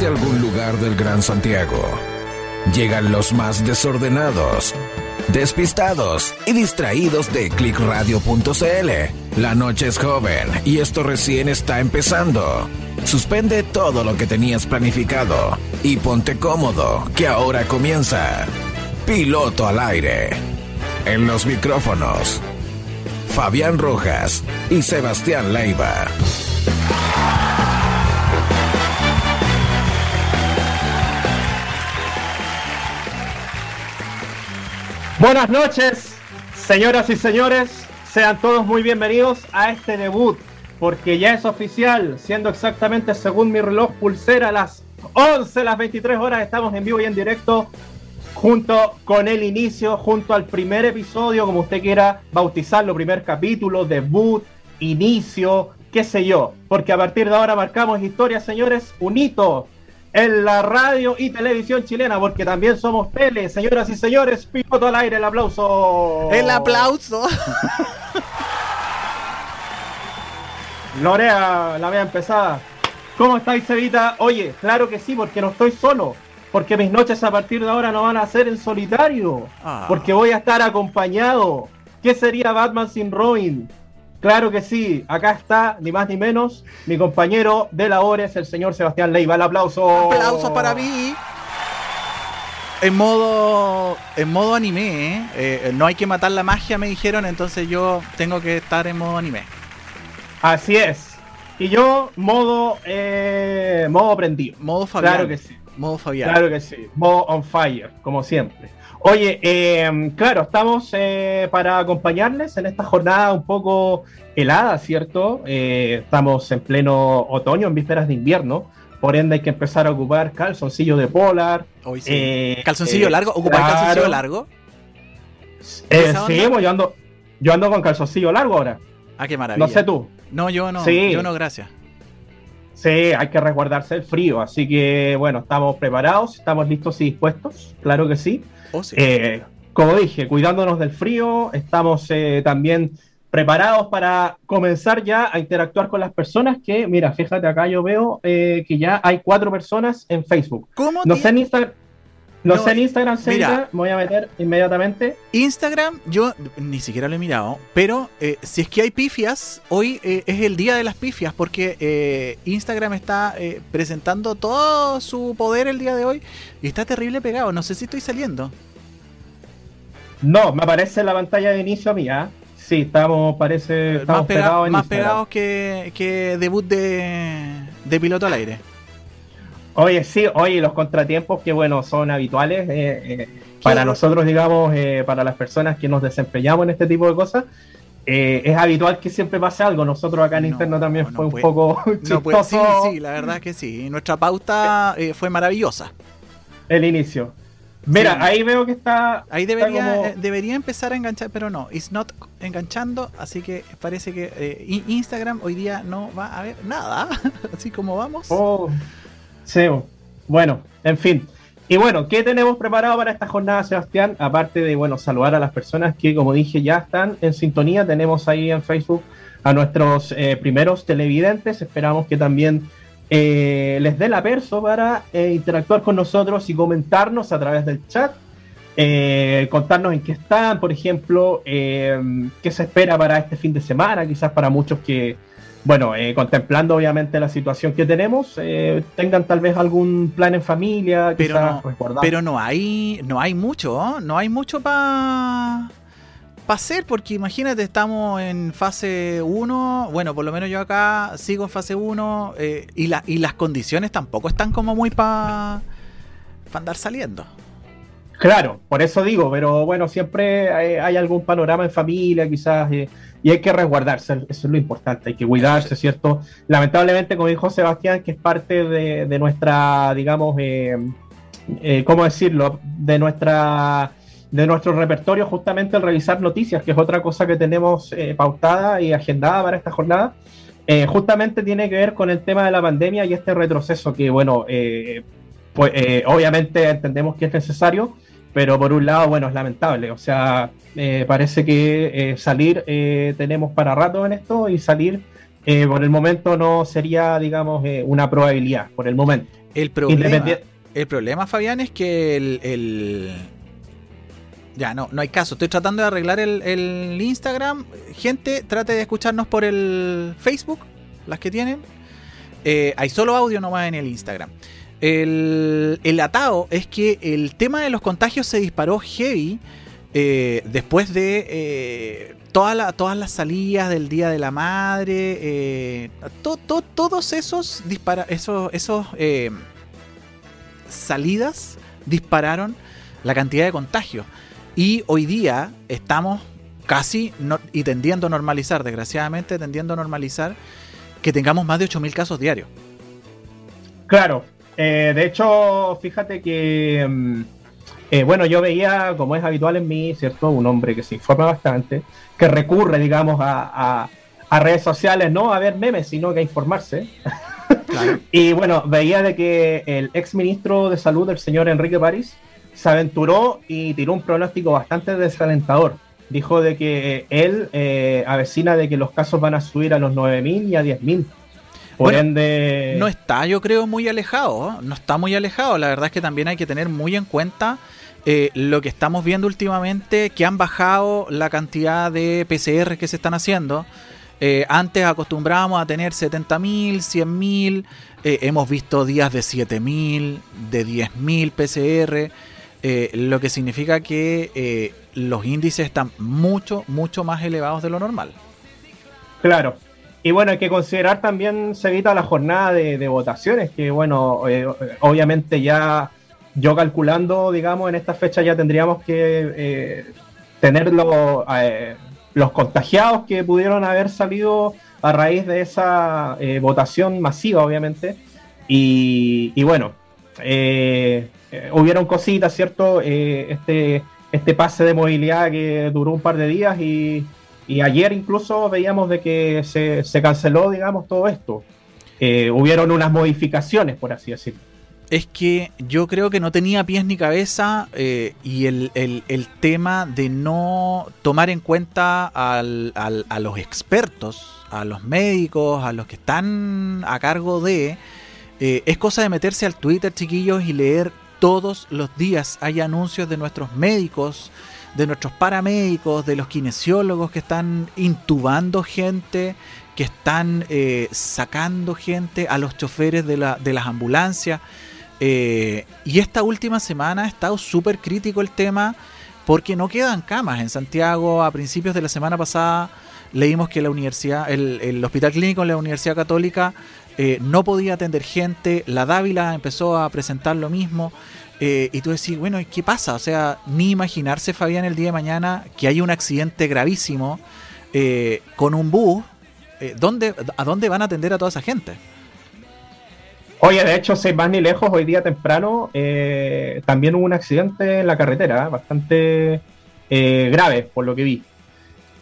desde algún lugar del Gran Santiago. Llegan los más desordenados, despistados y distraídos de clickradio.cl. La noche es joven y esto recién está empezando. Suspende todo lo que tenías planificado y ponte cómodo, que ahora comienza. Piloto al aire. En los micrófonos, Fabián Rojas y Sebastián Leiva. Buenas noches, señoras y señores. Sean todos muy bienvenidos a este debut, porque ya es oficial, siendo exactamente según mi reloj pulsera las 11, las 23 horas, estamos en vivo y en directo junto con el inicio, junto al primer episodio, como usted quiera bautizarlo, primer capítulo, debut, inicio, qué sé yo, porque a partir de ahora marcamos historia, señores, un hito en la radio y televisión chilena, porque también somos tele, señoras y señores, piloto al aire, el aplauso. El aplauso. Lorea, la vea empezada. ¿Cómo estáis, Cevita? Oye, claro que sí, porque no estoy solo. Porque mis noches a partir de ahora no van a ser en solitario. Ah. Porque voy a estar acompañado. ¿Qué sería Batman sin Robin? Claro que sí, acá está, ni más ni menos, mi compañero de labores, el señor Sebastián Leiva. El aplauso. Aplauso para mí. En modo, en modo anime, ¿eh? Eh, no hay que matar la magia, me dijeron, entonces yo tengo que estar en modo anime. Así es. Y yo, modo, eh, modo prendido. Modo Fabián. Claro que sí. Modo Fabián. Claro que sí. Modo on fire, como siempre. Oye, eh, claro, estamos eh, para acompañarles en esta jornada un poco helada, ¿cierto? Eh, estamos en pleno otoño, en vísperas de invierno. Por ende, hay que empezar a ocupar calzoncillo de polar. Hoy sí. eh, calzoncillo eh, largo, ocupar claro. calzoncillo largo. Eh, ¿Esa sí, pues yo ando, yo ando con calzoncillo largo ahora. Ah, qué maravilla. No sé tú. No, yo no, Sí. yo no, gracias. Sí, hay que resguardarse el frío. Así que, bueno, estamos preparados, estamos listos y dispuestos. Claro que sí. Oh, sí. Eh, como dije, cuidándonos del frío, estamos eh, también preparados para comenzar ya a interactuar con las personas que, mira, fíjate acá yo veo eh, que ya hay cuatro personas en Facebook. ¿Cómo No sé en Instagram, no, No, sé en Instagram, mira. me voy a meter inmediatamente. Instagram, yo ni siquiera lo he mirado, pero eh, si es que hay pifias, hoy eh, es el día de las pifias, porque eh, Instagram está presentando todo su poder el día de hoy y está terrible pegado. No sé si estoy saliendo. No, me aparece en la pantalla de inicio mía. Sí, estamos, parece, estamos más pega- pegados en más Instagram. pegados que, que debut de, de piloto al aire. Oye, sí, oye, los contratiempos que, bueno, son habituales eh, eh, para nosotros, digamos, eh, para las personas que nos desempeñamos en este tipo de cosas, eh, es habitual que siempre pase algo. Nosotros acá en No, Interno también no fue un puede- poco No, pues, sí, chistoso sí, la verdad es que sí. Nuestra pauta eh, fue maravillosa. el inicio. Mira, Sí. ahí veo que está... Ahí está debería, como- eh, debería empezar a enganchar, pero no, it's not enganchando, así que parece que eh, Instagram hoy día no va a haber nada, así como vamos. Oh, sí, bueno, en fin. Y bueno, ¿qué tenemos preparado para esta jornada, Sebastián? Aparte de, bueno, saludar a las personas que, como dije, ya están en sintonía. Tenemos ahí en Facebook a nuestros eh, primeros televidentes. Esperamos que también eh, les dé la perso para eh, interactuar con nosotros y comentarnos a través del chat. eh, contarnos en qué están, por ejemplo, qué se espera para este fin de semana, quizás para muchos que, bueno, eh, contemplando obviamente la situación que tenemos, eh, tengan tal vez algún plan en familia, Pero quizás no, Pero no hay, no hay mucho, ¿oh? no hay mucho para pa hacer, porque imagínate, estamos en fase 1, bueno, por lo menos yo acá sigo en fase 1, eh, y, la, y las condiciones tampoco están como muy para andar saliendo. Claro, por eso digo, pero bueno, siempre hay, hay algún panorama en familia, quizás, eh, y hay que resguardarse, eso es lo importante, hay que cuidarse, ¿cierto? Lamentablemente, como dijo Sebastián, que es parte de, de nuestra, digamos, eh, eh, ¿cómo decirlo? De nuestra de nuestro repertorio justamente el revisar noticias, que es otra cosa que tenemos eh, pautada y agendada para esta jornada. Eh, justamente tiene que ver con el tema de la pandemia y este retroceso que, bueno, eh, pues eh, obviamente entendemos que es necesario, pero por un lado, bueno, es lamentable. O sea, eh, parece que eh, salir eh, tenemos para rato en esto y salir eh, por el momento no sería, digamos, eh, una probabilidad, por el momento. El problema, el problema, Fabián, es que el, Ya, no, no hay caso. Estoy tratando de arreglar el, Instagram. Gente, trate de escucharnos por el Facebook, las que tienen. Eh, hay solo audio nomás en el Instagram. El, el atado es que el tema de los contagios se disparó heavy eh, después de eh, todas las salidas del Día de la Madre, eh, todos esos, dispara esos, esos salidas dispararon la cantidad de contagios. Y hoy día estamos casi y tendiendo a normalizar, desgraciadamente tendiendo a normalizar que tengamos más de 8.000 casos diarios. Claro, de hecho, fíjate que... Mm, eh, bueno, yo veía, como es habitual en mí, ¿cierto? Un hombre que se informa bastante, que recurre, digamos, a, redes sociales, no a ver memes, sino que a informarse. y bueno, veía de que el ex ministro de Salud, el señor Enrique París, se aventuró y tiró un pronóstico bastante desalentador. Dijo de que él eh, avecina de que los casos van a subir a los 9.000 y a 10.000. Por ende... No está, yo creo, muy alejado. ¿eh? No está muy alejado. La verdad es que también hay que tener muy en cuenta eh, lo que estamos viendo últimamente, que han bajado la cantidad de PCR que se están haciendo. Eh, antes acostumbrábamos a tener 70.000, 100.000, eh, hemos visto días de 7.000, de 10.000 PCR, lo que significa que los índices están mucho, mucho más elevados de lo normal. Claro, y bueno, hay que considerar también, se evita la jornada de, votaciones, que bueno, obviamente ya yo calculando, digamos, en esta fecha ya tendríamos que eh, tener eh, los, contagiados que pudieron haber salido a raíz de esa eh, votación masiva, obviamente. Y, bueno, hubieron cositas, ¿cierto? este, este pase de movilidad que duró un par de días y, ayer incluso veíamos de que se, se canceló, digamos, todo esto. hubieron unas modificaciones, por así decirlo es que yo creo que no tenía pies ni cabeza eh, y el, tema de no tomar en cuenta al, a los expertos, a los médicos, a los que están a cargo de, eh, es cosa de meterse al Twitter, chiquillos, y leer todos los días. Hay anuncios de nuestros médicos, de nuestros paramédicos, de los kinesiólogos que están intubando gente, que están eh, sacando gente, a los choferes de, la, de las ambulancias. Eh, y esta última semana ha estado súper crítico el tema porque no quedan camas. En Santiago, a principios de la semana pasada, leímos que la universidad, el, hospital clínico de la Universidad Católica eh, no podía atender gente. La Dávila empezó a presentar lo mismo. Eh, y tú decís, bueno, ¿qué pasa? O sea, ni imaginarse, Fabián, el día de mañana que hay un accidente gravísimo con un bus. ¿dónde, ¿A dónde van a atender a toda esa gente? Oye, de hecho, sin más ni lejos, hoy día temprano eh, también hubo un accidente en la carretera, bastante eh, grave, por lo que vi.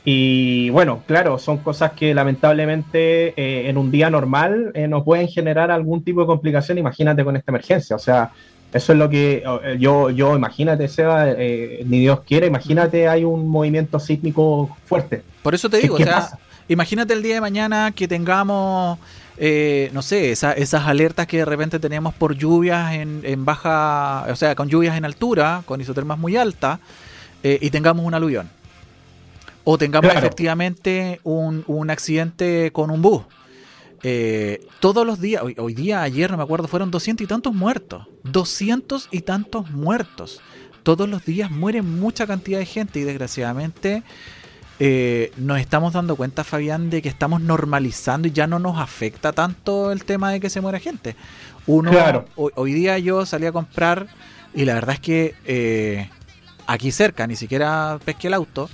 Y bueno, claro, son cosas que lamentablemente eh, en un día normal nos pueden generar algún tipo de complicación, imagínate con esta emergencia. O sea, eso es lo que yo, yo imagínate, Seba, ni Dios quiere, imagínate hay un movimiento sísmico fuerte. Por eso te digo, o sea, imagínate el día de mañana que tengamos eh, no sé, esas alertas que de repente tenemos por lluvias en, baja, o sea, con lluvias en altura, con isotermas muy altas, eh, y tengamos un aluvión. O tengamos efectivamente un, accidente con un bus. Eh, todos los días, hoy, hoy, día, ayer no me acuerdo, fueron doscientos y tantos muertos. Doscientos y tantos muertos. Todos los días mueren mucha cantidad de gente y desgraciadamente eh, nos estamos dando cuenta, Fabián, de que estamos normalizando y ya no nos afecta tanto el tema de que se muera gente. Uno, hoy, día yo salí a comprar y la verdad es que eh, aquí cerca, ni siquiera pesqué el auto,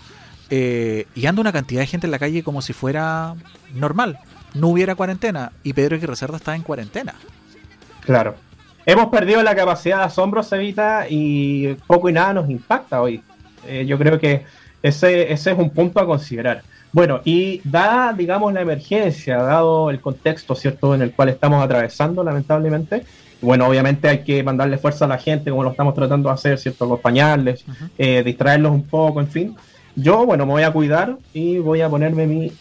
eh, y anda una cantidad de gente en la calle como si fuera normal. No hubiera cuarentena y Pedro Reserva está en cuarentena. Claro. Hemos perdido la capacidad de asombro, Sevita, y poco y nada nos impacta hoy. yo creo que ese, ese es un punto a considerar. Bueno, y dada, digamos, la emergencia, dado el contexto, ¿cierto?, en el cual estamos atravesando, lamentablemente, bueno, obviamente hay que mandarle fuerza a la gente, como lo estamos tratando de hacer, ¿cierto?, acompañarles, eh, distraerlos un poco, en fin. Yo, bueno, me voy a cuidar y voy a ponerme mi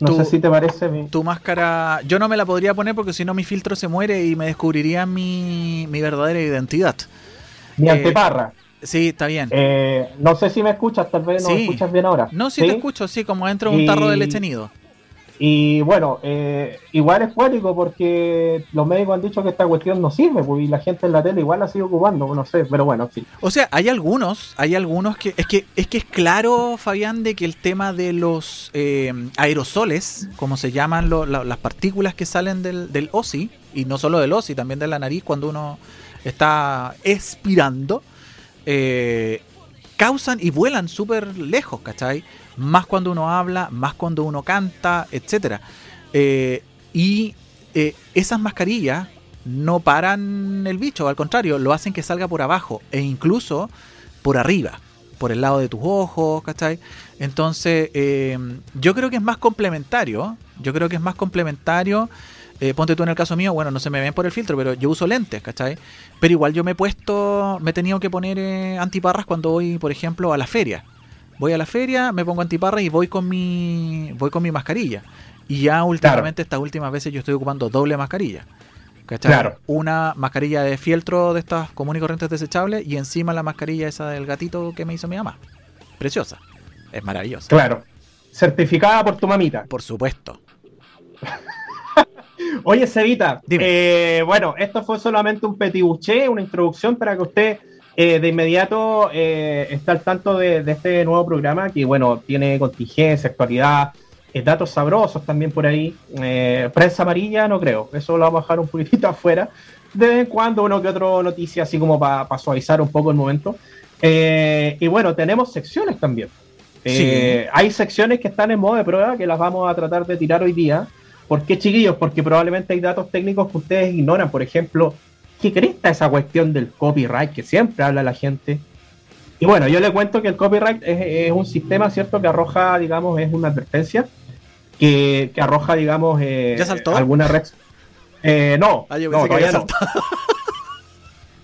No sé si te parece. Tu máscara, yo no me la podría poner porque si no mi filtro se muere y me descubriría mi, mi verdadera identidad. Mi anteparra. Sí, está bien. Eh, no sé si me escuchas, tal vez no me escuchas bien ahora. No, sí, te escucho, sí, como dentro de un tarro de leche nido. Y bueno, eh, igual es cuático porque los médicos han dicho que esta cuestión no sirve, pues, y la gente en la tele igual la sigue ocupando, no sé, pero bueno, sí. O sea, hay algunos, hay algunos que es que es que es claro, Fabián, de que el tema de los eh, aerosoles, como se llaman las partículas que salen del, del OSI, y no solo del OSI, también de la nariz cuando uno está expirando, eh, causan y vuelan súper lejos, ¿cachai? Más cuando uno habla, más cuando uno canta, etc. Eh, y eh, esas mascarillas no paran el bicho, al contrario, lo hacen que salga por abajo e incluso por arriba, por el lado de tus ojos, ¿cachai? Entonces, yo creo que es más complementario, yo creo que es más complementario eh, ponte tú en el caso mío, bueno, no se me ven por el filtro, pero yo uso lentes, ¿cachai? Pero igual yo me he puesto, me he tenido que poner eh, antiparras cuando voy, por ejemplo, a la feria. Voy a la feria, me pongo antiparras y voy con mi, voy con mi mascarilla. Y ya últimamente, estas últimas veces, yo estoy ocupando doble mascarilla. ¿Cachai? Claro. Una mascarilla de fieltro de estas comunes y corrientes desechables y encima la mascarilla esa del gatito que me hizo mi mamá. Preciosa. Es maravillosa. Claro. Certificada por tu mamita. Por supuesto. Oye, Cevita, eh, bueno, esto fue solamente un petibuché, una introducción para que usted eh, de inmediato eh, esté al tanto de, este nuevo programa que, bueno, tiene contingencia, actualidad, datos sabrosos también por ahí. prensa amarilla, no creo, eso lo vamos a dejar un poquitito afuera. De vez en cuando, uno que otro noticia, así como para suavizar un poco el momento. y bueno, tenemos secciones también. Hay secciones que están en modo de prueba que las vamos a tratar de tirar hoy día. ¿Por qué, chiquillos? Porque probablemente hay datos técnicos que ustedes ignoran. Por ejemplo, ¿qué cresta esa cuestión del copyright que siempre habla la gente? Y bueno, yo le cuento que el copyright es, un sistema, ¿cierto? Que arroja, digamos, es una advertencia que, arroja, digamos, eh, alguna red. Eh, no, ah, no, todavía no.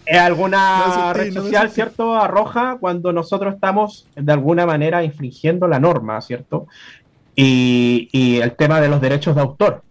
alguna red social, ¿cierto? Arroja cuando nosotros estamos de alguna manera infringiendo la norma, ¿cierto? y, el tema de los derechos de autor.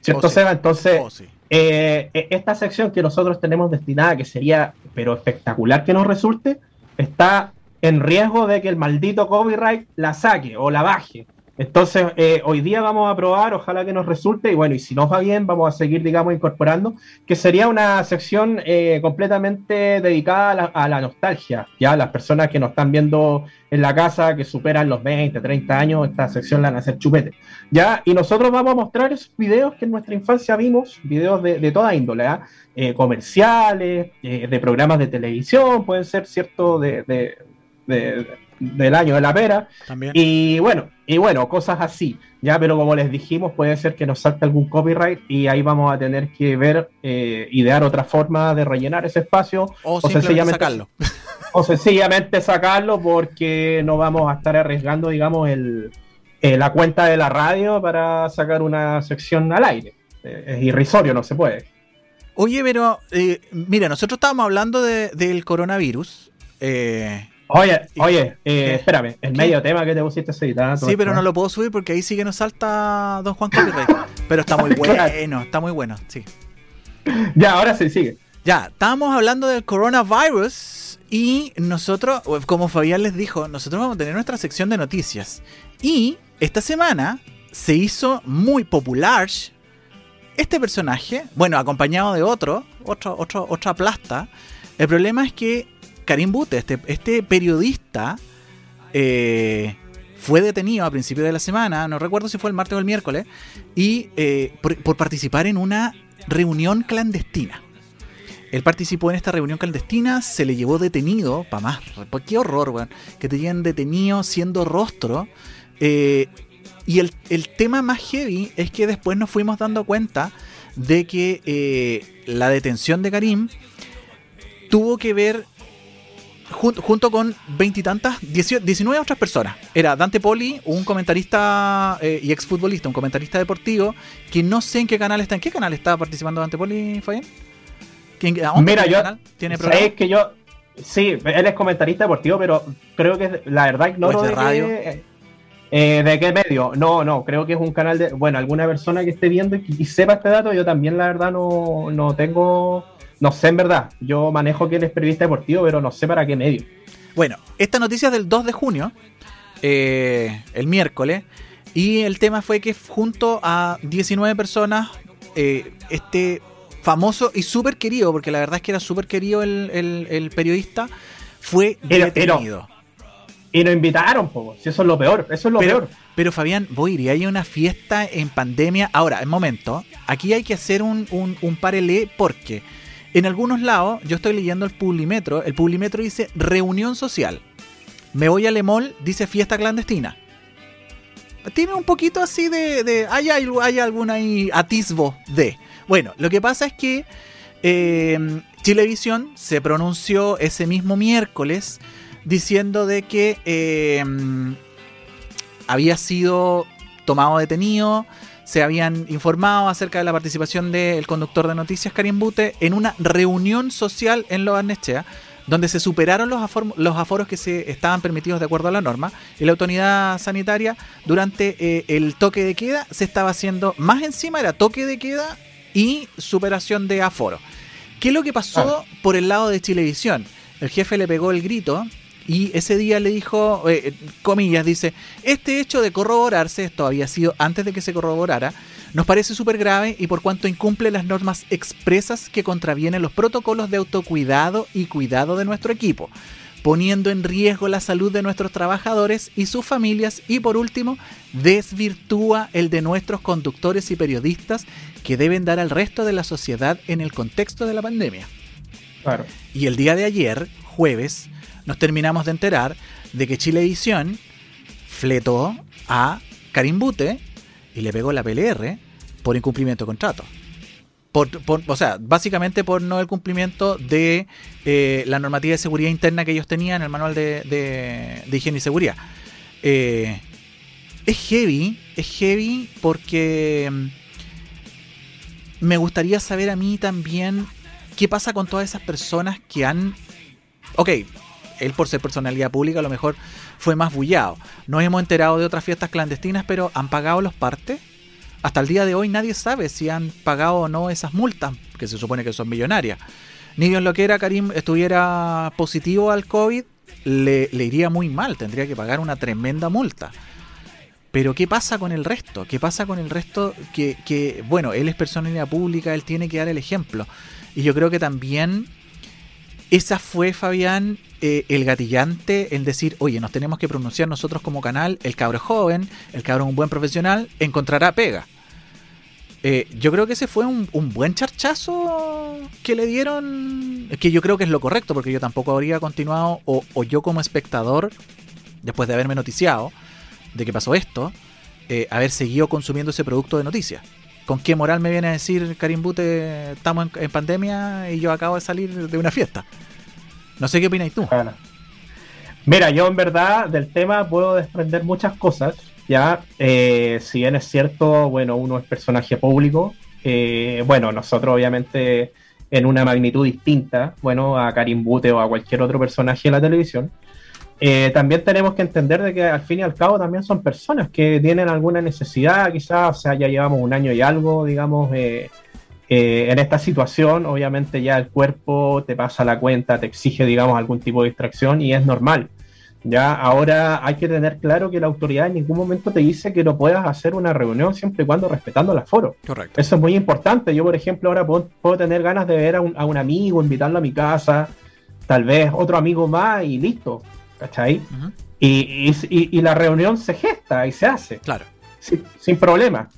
¿Cierto, oh, Seba? Entonces, oh, eh, e, esta sección que nosotros tenemos destinada, que sería, pero espectacular que nos resulte, está en riesgo de que el maldito copyright la saque o la baje. Entonces, eh, hoy día vamos a probar, ojalá que nos resulte, y bueno, y si nos va bien, vamos a seguir, digamos, incorporando, que sería una sección eh, completamente dedicada a la, nostalgia, ya las personas que nos están viendo en la casa, que superan los 20, 30 años, esta sección la van a hacer chupete, ya, y nosotros vamos a mostrar esos videos que en nuestra infancia vimos, videos de, toda índole, ¿ah? eh, comerciales, de programas de televisión, pueden ser, ¿cierto?, de del año de la pera. También. Y bueno, y bueno, cosas así. Ya, pero como les dijimos, puede ser que nos salte algún copyright y ahí vamos a tener que ver, eh, idear otra forma de rellenar ese espacio. O, sencillamente sacarlo. O sencillamente sacarlo porque no vamos a estar arriesgando, digamos, el, eh, la cuenta de la radio para sacar una sección al aire. Eh, es irrisorio, no se puede. Oye, pero mira, nosotros estábamos hablando del coronavirus. Eh, Oye, oye, eh, espérame, el medio tema que te pusiste Sí, pero no lo puedo subir porque ahí sí que nos salta Don Juan Copyright. pero está muy bueno, está muy bueno, sí. Ya, ahora sí, sigue. Ya, estábamos hablando del coronavirus y nosotros, como Fabián les dijo, nosotros vamos a tener nuestra sección de noticias. Y esta semana se hizo muy popular este personaje, bueno, acompañado de otro, otro, otro otra plasta. El problema es que Karim Bute, este, este periodista, eh, fue detenido a principios de la semana, no recuerdo si fue el martes o el miércoles, y eh, por, participar en una reunión clandestina. Él participó en esta reunión clandestina, se le llevó detenido, para más, qué horror, weón, que te lleven detenido siendo rostro. Eh, y el, el, tema más heavy es que después nos fuimos dando cuenta de que la detención de Karim tuvo que ver junto, con veintitantas, 19 otras personas. Era Dante Poli, un comentarista eh, y exfutbolista, un comentarista deportivo, que no sé en qué canal está. ¿En qué canal está participando Dante Poli, Fabián? Mira, yo. ¿Tiene programa? que yo. Sí, él es comentarista deportivo, pero creo que la verdad ignoro. ¿O es de radio? Eh, ¿De qué medio? No, no, creo que es un canal de. Bueno, alguna persona que esté viendo y, sepa este dato, yo también, la verdad, no, no tengo. No sé en verdad. Yo manejo que él es periodista deportivo, pero no sé para qué medio. Bueno, esta noticia es del 2 de junio, eh, el miércoles, y el tema fue que junto a 19 personas, eh, este famoso y súper querido, porque la verdad es que era súper querido el, periodista, fue detenido. Y nos invitaron, si eso es lo peor, eso es lo peor. Pero Fabián, voy a ir, hay una fiesta en pandemia. Ahora, en momento, aquí hay que hacer un, un, un parelé porque en algunos lados, yo estoy leyendo el Publimetro, el Publimetro dice reunión social. Me voy a Lemol, dice fiesta clandestina. Tiene un poquito así de... de hay, hay, algún ahí atisbo de... Bueno, lo que pasa es que eh, Chilevisión se pronunció ese mismo miércoles diciendo de que eh, había sido tomado detenido se habían informado acerca de la participación del conductor de noticias Karim Bute en una reunión social en Lo Barnechea, donde se superaron los, los aforos que se estaban permitidos de acuerdo a la norma y la autoridad sanitaria durante eh, el toque de queda se estaba haciendo más encima era toque de queda y superación de aforo. ¿Qué es lo que pasó por el lado de Chilevisión? El jefe le pegó el grito y ese día le dijo, eh, comillas, dice, este hecho de corroborarse, esto había sido antes de que se corroborara, nos parece súper grave y por cuanto incumple las normas expresas que contravienen los protocolos de autocuidado y cuidado de nuestro equipo, poniendo en riesgo la salud de nuestros trabajadores y sus familias y por último, desvirtúa el de nuestros conductores y periodistas que deben dar al resto de la sociedad en el contexto de la pandemia. Y el día de ayer, jueves, nos terminamos de enterar de que Chilevisión fletó a Karim Bute y le pegó la PLR por incumplimiento de contrato. O sea, básicamente por no el cumplimiento de eh, la normativa de seguridad interna que ellos tenían en el manual de, higiene y seguridad. Eh, es heavy, es heavy porque mm, me gustaría saber a mí también qué pasa con todas esas personas que han... Ok, él por ser personalidad pública a lo mejor fue más bullado. Nos hemos enterado de otras fiestas clandestinas, pero ¿han pagado los partes? Hasta el día de hoy nadie sabe si han pagado o no esas multas, que se supone que son millonarias. Ni Dios lo que era, Karim estuviera positivo al COVID, le, iría muy mal, tendría que pagar una tremenda multa. Pero ¿qué pasa con el resto? ¿Qué pasa con el resto que, que, bueno, él es personalidad pública, él tiene que dar el ejemplo? Y yo creo que también esa fue, Fabián, eh, el gatillante en decir, oye, nos tenemos que pronunciar nosotros como canal, el cabro joven, el cabro un buen profesional, encontrará pega. Eh, yo creo que ese fue un, buen charchazo que le dieron, que yo creo que es lo correcto, porque yo tampoco habría continuado, o, yo como espectador, después de haberme noticiado de que pasó esto, eh, haber seguido consumiendo ese producto de noticias. ¿Con qué moral me viene a decir Karim Bute, estamos en, pandemia y yo acabo de salir de una fiesta? No sé qué opinas tú. Mira, yo en verdad del tema puedo desprender muchas cosas. Ya, eh, si bien es cierto, bueno, uno es personaje público. Eh, bueno, nosotros obviamente en una magnitud distinta, bueno, a Karim Bute o a cualquier otro personaje de la televisión. Eh, también tenemos que entender de que al fin y al cabo también son personas que tienen alguna necesidad, quizás, o sea, ya llevamos un año y algo, digamos, eh, eh, en esta situación, obviamente ya el cuerpo te pasa la cuenta, te exige, digamos, algún tipo de distracción y es normal. Ya ahora hay que tener claro que la autoridad en ningún momento te dice que no puedas hacer una reunión siempre y cuando respetando el aforo. Correcto. Eso es muy importante. Yo, por ejemplo, ahora puedo, tener ganas de ver a un, a un amigo, invitarlo a mi casa, tal vez otro amigo más y listo ¿cachai? y, la reunión se gesta y se hace. Claro. Sin, problema.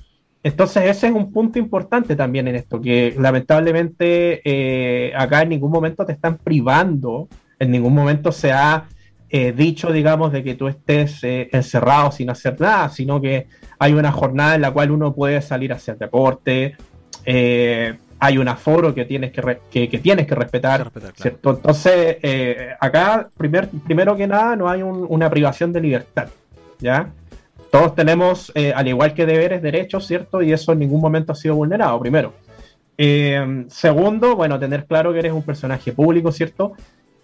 Entonces ese es un punto importante también en esto, que lamentablemente eh, acá en ningún momento te están privando, en ningún momento se ha eh, dicho, digamos, de que tú estés eh, encerrado sin hacer nada, sino que hay una jornada en la cual uno puede salir a hacer deporte, hay un aforo que tienes que, que, tienes que respetar. Entonces, eh, acá, primer, primero que nada, no hay una privación de libertad. ¿ya? Todos tenemos, eh, al igual que deberes, derechos, ¿cierto? Y eso en ningún momento ha sido vulnerado, primero. Eh, segundo, bueno, tener claro que eres un personaje público, ¿cierto?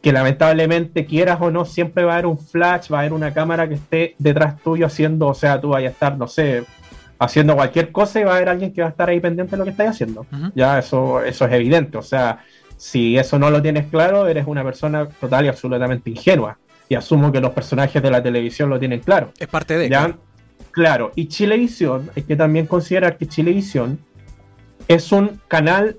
que lamentablemente quieras o no, siempre va a haber un flash, va a haber una cámara que esté detrás tuyo haciendo, o sea, tú vayas a estar, no sé, haciendo cualquier cosa y va a haber alguien que va a estar ahí pendiente de lo que estás haciendo. Ya eso, eso es evidente. O sea, si eso no lo tienes claro, eres una persona total y absolutamente ingenua. Y asumo que los personajes de la televisión lo tienen claro. Es parte de. ¿Ya? Claro. Y Chilevisión, hay que también considerar que Chilevisión es un canal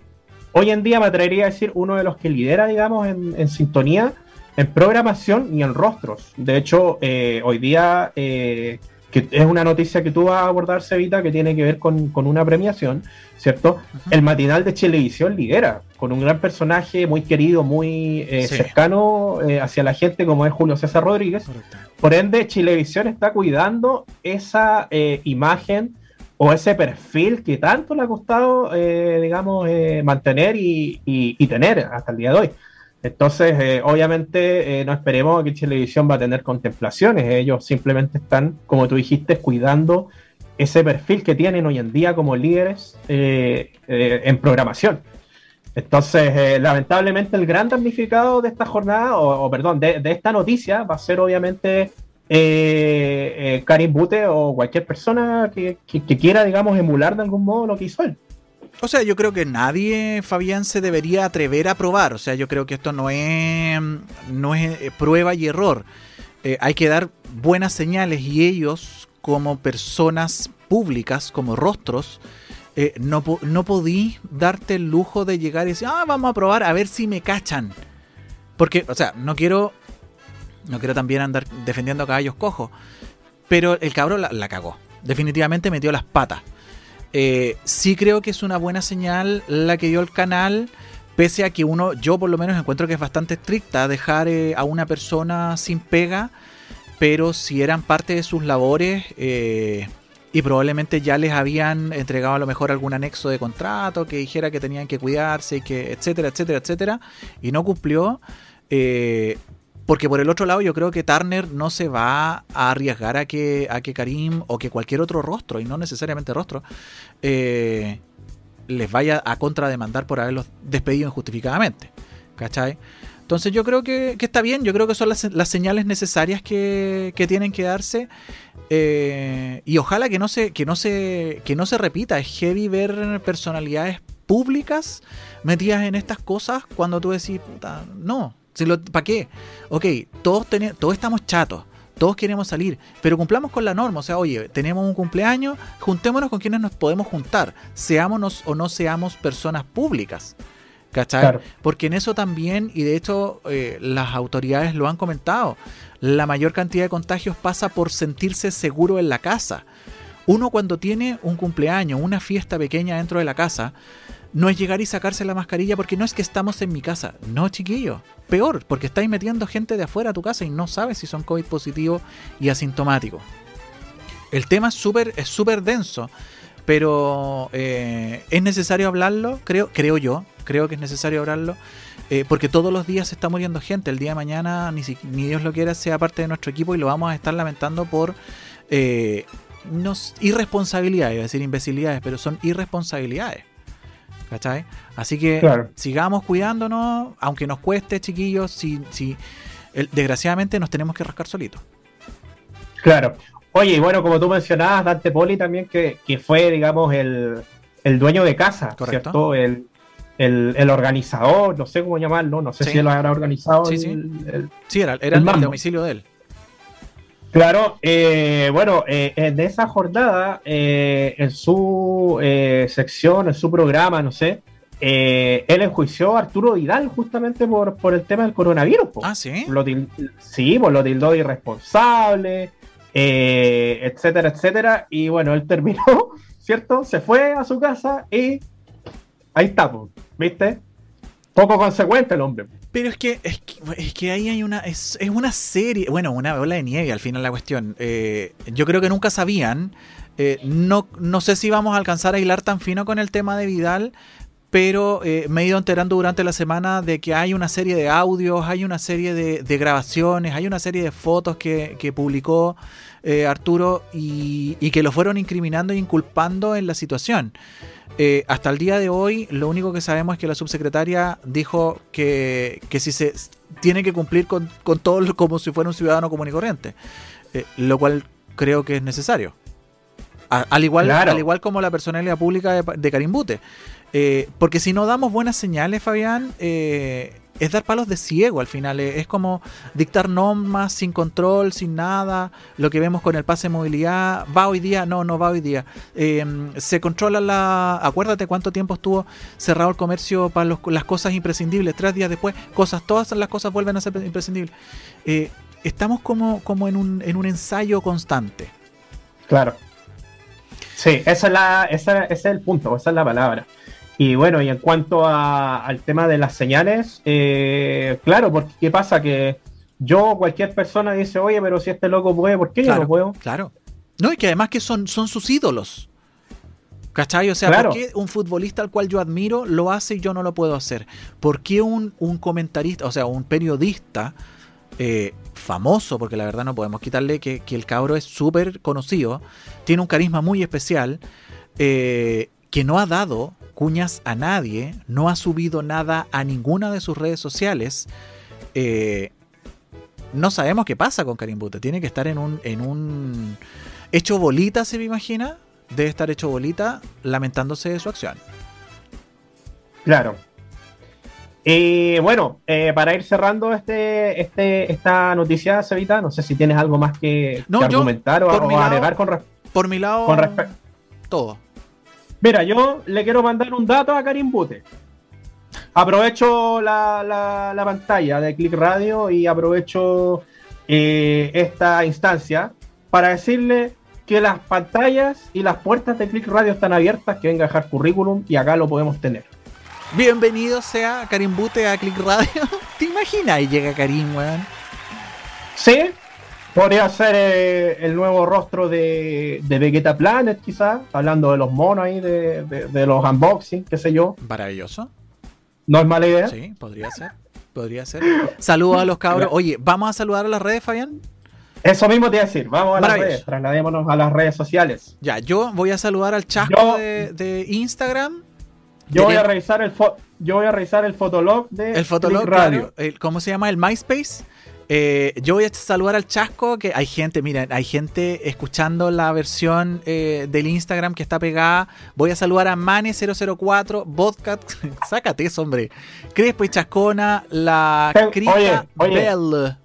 hoy en día me atrevería a decir uno de los que lidera, digamos, en, sintonía, en programación y en rostros. De hecho, eh, hoy día, eh, que es una noticia que tú vas a abordar, Cevita, que tiene que ver con, una premiación, ¿cierto? El matinal de Televisión lidera, con un gran personaje muy querido, muy eh, cercano hacia la gente, como es Julio César Rodríguez. Por ende, Chilevisión está cuidando esa imagen o ese perfil que tanto le ha costado, eh, digamos, eh, mantener y, tener hasta el día de hoy. Entonces, eh, obviamente, no esperemos que Televisión va a tener contemplaciones. Ellos simplemente están, como tú dijiste, cuidando ese perfil que tienen hoy en día como líderes en programación. Entonces, lamentablemente, el gran damnificado de esta jornada, o, perdón, de, esta noticia, va a ser obviamente eh, eh, Karim Bute o cualquier persona que, quiera, digamos, emular de algún modo lo que hizo él. O sea, yo creo que nadie, Fabián, se debería atrever a probar. O sea, yo creo que esto no es, no es eh, prueba y error. Eh, hay que dar buenas señales y ellos, como personas públicas, como rostros, no, no podí darte el lujo de llegar y decir, ah, vamos a probar a ver si me cachan. Porque, o sea, no quiero no quiero también andar defendiendo a caballos cojos. Pero el cabrón la, cagó. Definitivamente metió las patas. Eh, sí creo que es una buena señal la que dio el canal. Pese a que uno, yo por lo menos encuentro que es bastante estricta dejar eh, a una persona sin pega. Pero si eran parte de sus labores eh, y probablemente ya les habían entregado a lo mejor algún anexo de contrato que dijera que tenían que cuidarse y que etcétera, etcétera, etcétera, y no cumplió, porque por el otro lado yo creo que Turner no se va a arriesgar a que, a que Karim o que cualquier otro rostro, y no necesariamente rostro, eh, les vaya a contrademandar por haberlos despedido injustificadamente. ¿Cachai? Entonces yo creo que, está bien, yo creo que son las, señales necesarias que, tienen que darse. Eh, y ojalá que no se, que no se, que no se repita. Es heavy ver personalidades públicas metidas en estas cosas cuando tú decís, no, ¿Para qué? Ok, todos, todos estamos chatos, todos queremos salir, pero cumplamos con la norma. O sea, oye, tenemos un cumpleaños, juntémonos con quienes nos podemos juntar, seámonos o no seamos personas públicas. ¿Cachai? Porque en eso también, y de hecho eh, las autoridades lo han comentado, la mayor cantidad de contagios pasa por sentirse seguro en la casa. Uno cuando tiene un cumpleaños, una fiesta pequeña dentro de la casa, no es llegar y sacarse la mascarilla porque no es que estamos en mi casa. No, chiquillo. Peor, porque estáis metiendo gente de afuera a tu casa y no sabes si son COVID positivos y asintomáticos. El tema es súper es súper denso, pero eh, es necesario hablarlo, creo, creo yo, creo que es necesario hablarlo, eh, porque todos los días se está muriendo gente. El día de mañana, ni, ni Dios lo quiera, sea parte de nuestro equipo y lo vamos a estar lamentando por eh, irresponsabilidades, iba decir imbecilidades, pero son irresponsabilidades. ¿Cachai? Así que sigamos cuidándonos, aunque nos cueste, chiquillos, si, si desgraciadamente nos tenemos que rascar solitos. Claro. Oye, y bueno, como tú mencionabas, Dante Poli también, que, fue, digamos, el, dueño de casa, Correcto. ¿cierto? El, el, organizador, no sé cómo llamarlo, no sé si él lo habrá organizado. Sí, sí. sí era, era el domicilio de él. Claro, eh, bueno, eh, en esa jornada, eh, en su sección, en su programa, no sé, él enjuició a Arturo Vidal justamente por, por el tema del coronavirus. Ah, sí. sí, por lo tildó de irresponsable, etcétera, etcétera. Y bueno, él terminó, ¿cierto? Se fue a su casa y ahí está, ¿viste? Poco consecuente el hombre. Pero es que, es que, ahí hay una. Es, una serie. Bueno, una ola de nieve al final la cuestión. Eh, yo creo que nunca sabían. Eh, no, no sé si vamos a alcanzar a hilar tan fino con el tema de Vidal. Pero eh, me he ido enterando durante la semana de que hay una serie de audios, hay una serie de, grabaciones, hay una serie de fotos que, publicó Arturo y, y que lo fueron incriminando e inculpando en la situación. Eh, hasta el día de hoy, lo único que sabemos es que la subsecretaria dijo que, si se tiene que cumplir con, con todo como si fuera un ciudadano común y corriente. Eh, lo cual creo que es necesario. al, igual, al igual como la personalidad pública de, de Karim Bute. Eh, porque si no damos buenas señales, Fabián, eh, es dar palos de ciego al final. Es como dictar normas sin control, sin nada. Lo que vemos con el pase de movilidad. ¿Va hoy día? No, no va hoy día. Em, se controla la. Acuérdate cuánto tiempo estuvo cerrado el comercio para las cosas imprescindibles. Tres días después, cosas, todas las cosas vuelven a ser imprescindibles. Eh, estamos como, como en, un, en un ensayo constante. Claro. Sí, esa es la, ese es el punto, esa es la palabra. Y bueno, y en cuanto al tema de las señales, eh, claro, porque ¿qué pasa? Que yo, cualquier persona dice, oye, pero si este loco puede, ¿por qué yo no puedo? Claro. No, y que además que son, son sus ídolos. ¿Cachai? O sea, ¿por qué un futbolista al cual yo admiro lo hace y yo no lo puedo hacer? ¿Por qué un, comentarista, o sea, un periodista eh, famoso, porque la verdad no podemos quitarle que, que el cabro es súper conocido, tiene un carisma muy especial, eh, que no ha dado cuñas a nadie, no ha subido nada a ninguna de sus redes sociales. Eh, no sabemos qué pasa con Karim Bute. Tiene que estar en un, en un hecho bolita, se me imagina. Debe estar hecho bolita lamentándose de su acción. Claro. Y bueno, eh, para ir cerrando este, este, esta noticia, Sevita, no sé si tienes algo más que, argumentar o, agregar con, por mi lado, con respecto. Todo. Mira, yo le quiero mandar un dato a Karim Bute. Aprovecho la, pantalla de Click Radio y aprovecho eh, esta instancia para decirle que las pantallas y las puertas de Click Radio están abiertas, que venga a dejar currículum y acá lo podemos tener. Bienvenido sea Karim Bute a Click Radio. ¿Te imaginas? Y llega Karim, weón. Sí, Podría ser eh, el nuevo rostro de, de Vegeta Planet, quizás, hablando de los monos ahí, de, los unboxing, qué sé yo. Maravilloso. No es mala idea. Sí, podría ser. Podría ser. Saludos a los cabros. Oye, ¿vamos a saludar a las redes, Fabián? Eso mismo te iba a decir. Vamos a las redes. Trasladémonos a las redes sociales. Ya, yo voy a saludar al chasco de, Instagram. Yo voy a revisar el yo voy a revisar el fotolog de el fotolog radio. ¿Cómo se llama? El MySpace. Eh, yo voy a saludar al chasco, que hay gente, miren, hay gente escuchando la versión eh, del Instagram que está pegada. Voy a saludar a Mane004, Vodka, sácate eso, hombre. Crespo y Chascona, la Crita Bell.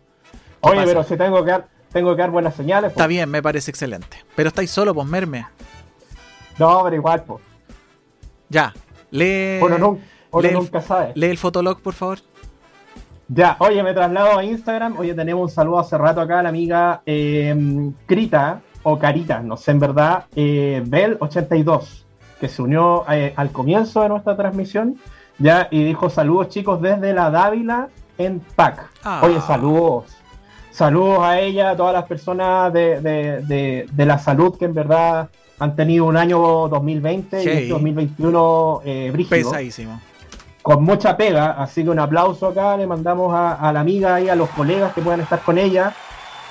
Oye, pero si tengo que dar, tengo que dar buenas señales. Está bien, me parece excelente. Pero estáis solo, pues merme. No, pero igual, pues. Ya, lee. Bueno, nunca sabe. Lee el fotolog, por favor. Ya, oye, me traslado a Instagram. Oye, tenemos un saludo hace rato acá a la amiga eh, Crita, o Carita, no sé en verdad, eh, Bell82, que se unió eh, al comienzo de nuestra transmisión, ya, y dijo saludos chicos desde la Dávila en PAC. Ah. Oye, saludos. Saludos a ella, a todas las personas de, la salud que en verdad han tenido un año 2020 y este 2021 eh, brígido. Pesadísimo con mucha pega, así que un aplauso acá, le mandamos a, la amiga y a los colegas que puedan estar con ella.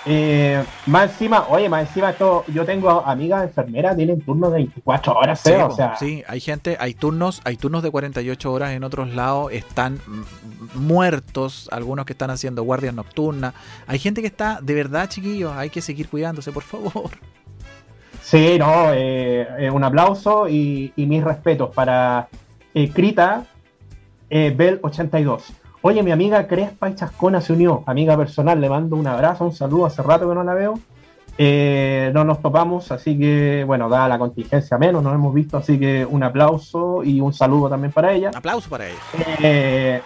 Eh, más encima, oye, más encima esto, yo tengo amigas enfermeras, tienen turnos de 24 horas, sí, o sea. Sí, hay gente, hay turnos, hay turnos de 48 horas en otros lados, están muertos, algunos que están haciendo guardias nocturnas. Hay gente que está, de verdad, chiquillos, hay que seguir cuidándose, por favor. Sí, no, eh, eh, un aplauso y, mis respetos para Crita, eh, Bell82. Oye, mi amiga Crespa y Chascona se unió. Amiga personal, le mando un abrazo, un saludo. Hace rato que no la veo. Eh, no nos topamos, así que, bueno, da la contingencia menos, nos hemos visto, así que un aplauso y un saludo también para ella. Un aplauso para ella. Eh,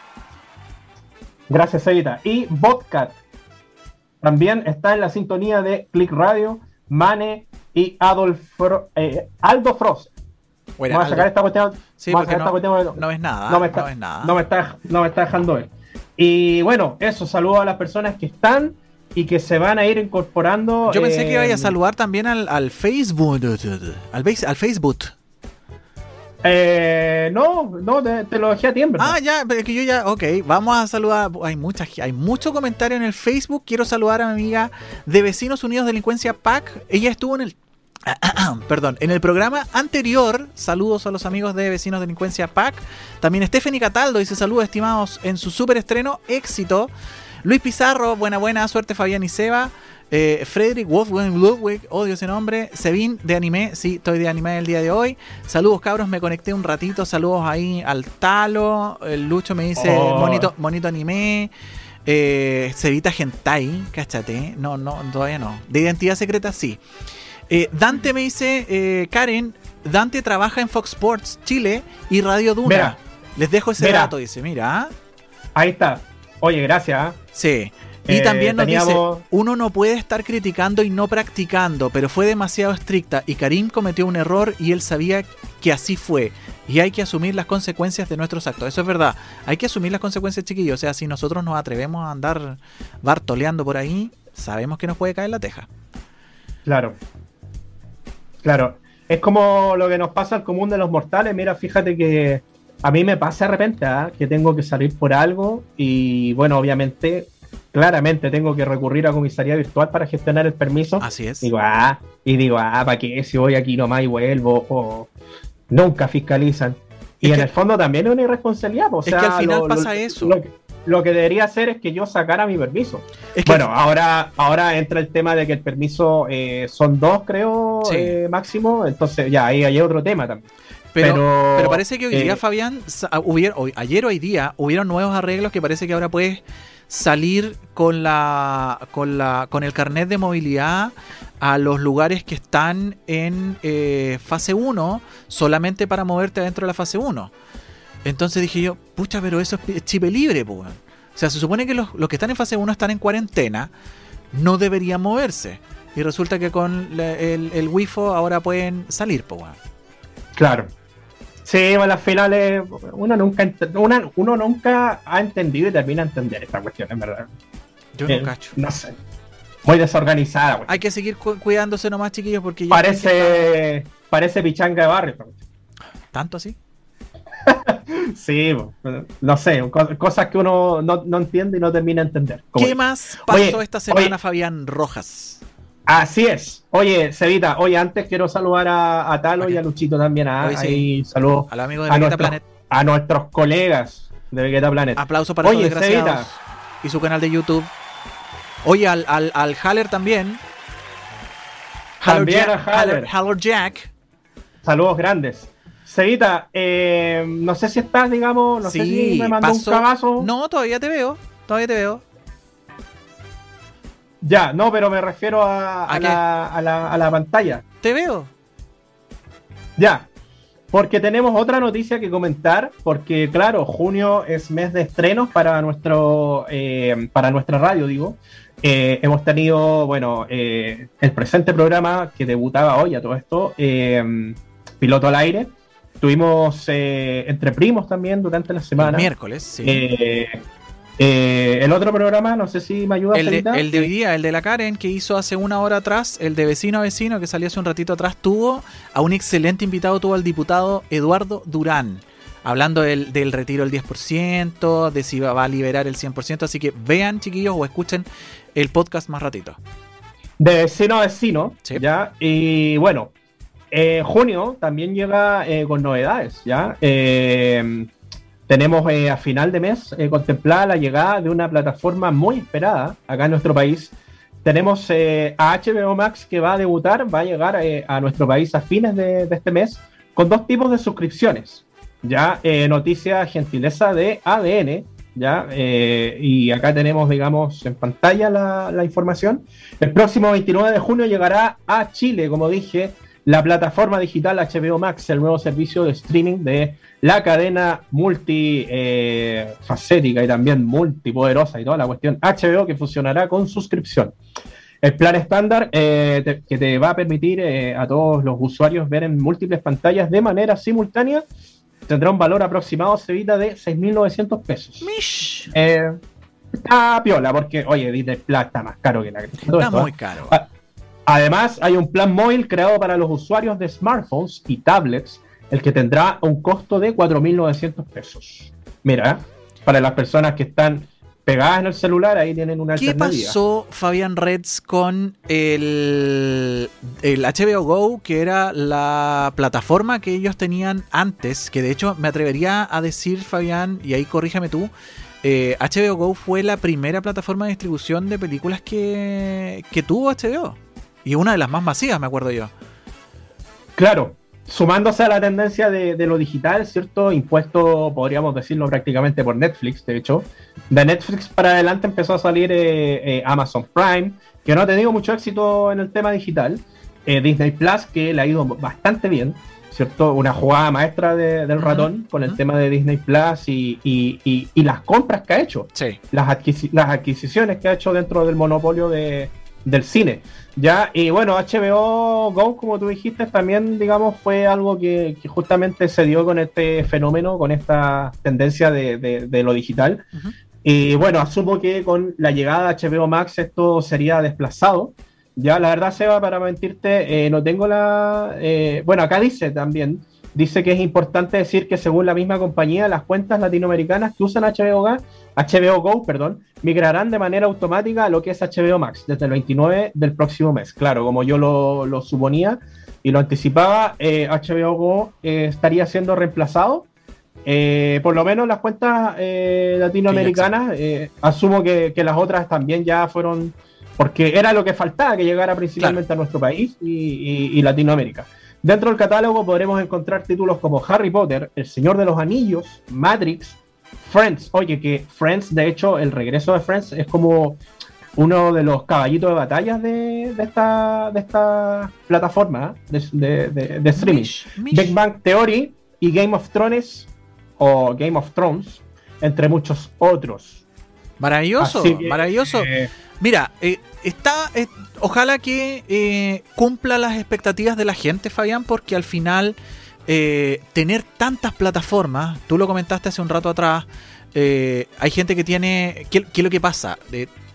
gracias, Evita. Y Botcat también está en la sintonía de Click Radio, Mane y Adolf, Aldo Frost. Vamos a sacar esta cuestión. no, es nada. No me está, no me está, dejando ver. Y bueno, eso, saludo a las personas que están y que se van a ir incorporando. Yo pensé que iba a saludar también al, Facebook. Al, al Facebook. Eh, no, no, te, lo dejé a tiempo. Ah, ya, pero que yo ya, ok, vamos a saludar. Hay muchas, hay mucho comentario en el Facebook. Quiero saludar a mi amiga de Vecinos Unidos Delincuencia PAC. Ella estuvo en el Perdón, en el programa anterior, saludos a los amigos de Vecinos Delincuencia PAC. También Stephanie Cataldo dice saludos estimados en su super estreno, éxito. Luis Pizarro, buena buena, suerte Fabián y Seba. Eh, Frederick Wolfgang Ludwig, odio ese nombre. Sevin de anime, sí, estoy de anime el día de hoy. Saludos cabros, me conecté un ratito. Saludos ahí al Talo. El Lucho me dice Oh. monito, monito anime. Eh, Cevita Gentai, cáchate. No, no, todavía no. De identidad secreta, sí. Eh, Dante me dice, eh, Karen, Dante trabaja en Fox Sports Chile y Radio Duna. Mira. Les dejo ese Mira. dato, dice, mira. ¿ah? Ahí está. Oye, gracias. ¿ah? Sí. Y Eh, también nos teníamos- dice, uno no puede estar criticando y no practicando, pero fue demasiado estricta y Karim cometió un error y él sabía que así fue. Y hay que asumir las consecuencias de nuestros actos. Eso es verdad. Hay que asumir las consecuencias, chiquillos. O sea, si nosotros nos atrevemos a andar bartoleando por ahí, sabemos que nos puede caer la teja. Claro. Claro. Es como lo que nos pasa al común de los mortales. Mira, fíjate que a mí me pasa de repente ¿ah? que tengo que salir por algo y bueno, obviamente, claramente tengo que recurrir a comisaría virtual para gestionar el permiso. Así es. Digo, ah, y digo, ah, ¿para qué? Si voy aquí nomás y vuelvo, o nunca fiscalizan. Y Es en que- el fondo también es una irresponsabilidad. O Es sea, que al final lo, pasa lo- eso. Lo, que- lo que debería hacer es que yo sacara mi permiso. Es que- Bueno, ahora, ahora entra el tema de que el permiso eh, son dos, creo, Sí. eh, máximo. Entonces, ya, ahí hay otro tema también. pero, pero, pero parece que hoy día, eh, Fabián, hubiera- hoy- ayer o hoy día hubieron nuevos arreglos que parece que ahora puedes salir con la con la con el carnet de movilidad a los lugares que están en eh, fase 1 solamente para moverte dentro de la fase 1. Entonces dije yo, pucha, pero eso es chip libre, pues. O sea, se supone que los, los que están en fase 1 están en cuarentena, no deberían moverse. Y resulta que con la- el, el Wi-Fi ahora pueden salir, pues. weón. Claro. Sí, bueno, al final eh, uno nunca una- uno nunca ha entendido y termina a entender esta cuestión, en verdad. Yo Eh, no cacho. No sé. Muy desorganizada, güey. Hay que seguir cu- cuidándose nomás, chiquillos, porque ya Parece, parece pichanga de barrio. tanto así. Sí, no sé, co- cosas que uno no, no entiende y no termina de entender. ¿Qué más pasó Oye, esta semana, oye. Fabián Rojas? Así es. Oye, Cevita, oye, antes quiero saludar a, a Talo y a Luchito también. ah, Oye, sí. ahí saludos Al amigo de a, Planet. a nuestros colegas de Vegeta Planet. Aplauso para Oye. Cevita. Y su canal de YouTube. Oye, al, al, al Haller también. También Jack, a Haller. Haller Jack. Saludos grandes. Cevita, eh, no sé si estás, digamos, no sé si me mandó pasó- un cagazo. No, todavía te veo. Todavía te veo. Ya, no, pero me refiero a, ¿A a la, a la- a la pantalla. Te veo. Ya, porque tenemos otra noticia que comentar, porque claro, junio es mes de estrenos para nuestro eh, para nuestra radio, digo. Eh, hemos tenido, bueno, eh, el presente programa que debutaba hoy a todo esto, piloto al aire. Tuvimos eh, entre primos también durante la semana. El miércoles, sí. Eh, eh, el otro programa, no sé si me ayuda El de, el de hoy día, el de la Karen, que hizo hace una hora atrás, el de vecino a vecino, que salió hace un ratito atrás, tuvo a un excelente invitado, tuvo al diputado Eduardo Durán, hablando del, del retiro del 10%, de si va, va a liberar el 100%, así que vean, chiquillos, o escuchen el podcast más ratito. De vecino a vecino, Sí. ¿ya? Y bueno, eh, junio también llega eh, con novedades, ¿ya? Eh, tenemos eh, a final de mes eh, contemplada la llegada de una plataforma muy esperada acá en nuestro país. Tenemos a HBO Max que va a debutar, va a llegar a nuestro país a fines de, este mes con dos tipos de suscripciones. Ya, noticia gentileza de ADN, ya, y acá tenemos, digamos, en pantalla la, la información. El próximo 29 de junio llegará a Chile, como dije, la plataforma digital HBO Max, el nuevo servicio de streaming de la cadena multifacética y también multipoderosa y toda la cuestión HBO que funcionará con suscripción. El plan estándar eh, te- que te va a permitir eh, a todos los usuarios ver en múltiples pantallas de manera simultánea tendrá un valor aproximado, Cevita, de 6.900 pesos. Mish. Eh, está piola, porque, oye, Disney Plus está más caro que la Está esto, ¿eh? muy caro. Ah, Además, hay un plan móvil creado para los usuarios de smartphones y tablets, el que tendrá un costo de 4.900 pesos. Mira, ¿eh? para las personas que están pegadas en el celular, ahí tienen una ¿Qué pasó, Fabián Reds, con el, el HBO Go, que era la plataforma que ellos tenían antes? Que de hecho me atrevería a decir, Fabián, y ahí corríjame tú, eh, HBO Go fue la primera plataforma de distribución de películas que, que tuvo HBO. Y una de las más masivas, me acuerdo yo. Claro, sumándose a la tendencia de, lo digital, ¿cierto? Impuesto, podríamos decirlo prácticamente por Netflix, de hecho. De Netflix para adelante empezó a salir eh, eh, Amazon Prime, que no ha tenido mucho éxito en el tema digital. Eh, Disney Plus, que le ha ido bastante bien, ¿cierto? Una jugada maestra del ratón con el tema de Disney Plus y, las compras que ha hecho. Sí. Las, las adquisiciones que ha hecho dentro del monopolio de, del cine. Ya, y bueno, HBO Go, como tú dijiste, también, digamos, fue algo que, justamente se dio con este fenómeno, con esta tendencia de, lo digital. Y bueno, asumo que con la llegada de HBO Max esto sería desplazado. Ya, la verdad, Seba, para mentirte, eh, no tengo la. Eh, bueno, acá dice también dice que es importante decir que según la misma compañía, las cuentas latinoamericanas que usan HBO Go, HBO Go perdón, migrarán de manera automática a lo que es HBO Max desde el 29 del próximo mes. Claro, como yo lo, suponía y lo anticipaba, HBO eh, Go eh, estaría siendo reemplazado. Eh, por lo menos las cuentas latinoamericanas, asumo que, las otras también ya fueron, porque era lo que faltaba, que llegara principalmente a nuestro país y Latinoamérica. Dentro del catálogo podremos encontrar títulos como Harry Potter, El Señor de los Anillos, Matrix, Friends. Oye, que Friends, de hecho, el regreso de Friends es como uno de los caballitos de batalla de, esta, de esta plataforma ¿eh? de, streaming. Big Bang Theory y Game of Thrones o Game of Thrones, entre muchos otros. Maravilloso, maravilloso. Mira, eh, está, eh, ojalá que eh, cumpla las expectativas de la gente, Fabián, porque al final tener tantas plataformas, tú lo comentaste hace un rato atrás, hay gente que tiene, ¿qué, es lo que pasa?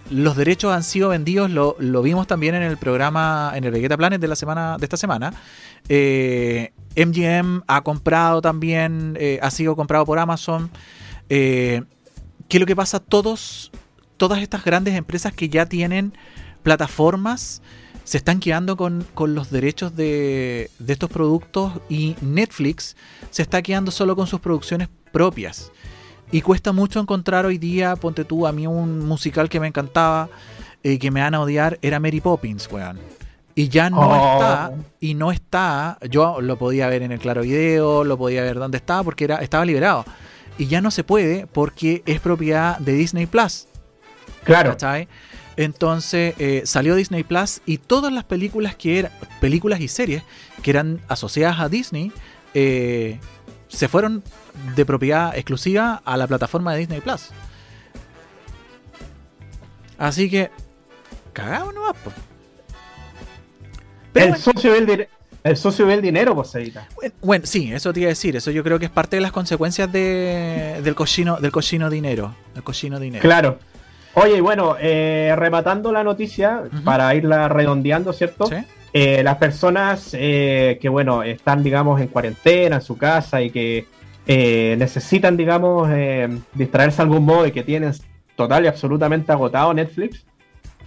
los derechos han sido vendidos, lo, vimos también en el programa, en el Vegeta Planet de la semana, de esta semana. MGM ha comprado también, ha sido comprado por Amazon. ¿Qué es lo que pasa? Todos todas estas grandes empresas que ya tienen plataformas se están quedando con, los derechos de, estos productos y Netflix se está quedando solo con sus producciones propias. Y cuesta mucho encontrar hoy día, ponte tú, a mí un musical que me encantaba, y eh, que me van a odiar, era Mary Poppins, weón. Y ya no oh. está, y no está, yo lo podía ver en el Claro Video, lo podía ver donde estaba, porque era, estaba liberado. Y ya no se puede porque es propiedad de Disney Plus. Claro. Entonces eh, salió Disney Plus y todas las películas que eran, películas y series que eran asociadas a Disney, eh, se fueron de propiedad exclusiva a la plataforma de Disney Plus. Así que, cagado no va, el, socio del el socio ve el dinero, pues Bueno, sí, eso te iba a decir. Eso yo creo que es parte de las consecuencias del cochino, del cochino dinero. El cochino dinero. Claro. Oye, bueno, eh, rematando la noticia, para irla redondeando, ¿cierto? Eh, las personas eh, que, bueno, están, digamos, en cuarentena, en su casa y que necesitan, digamos, distraerse de algún modo y que tienen total y absolutamente agotado Netflix,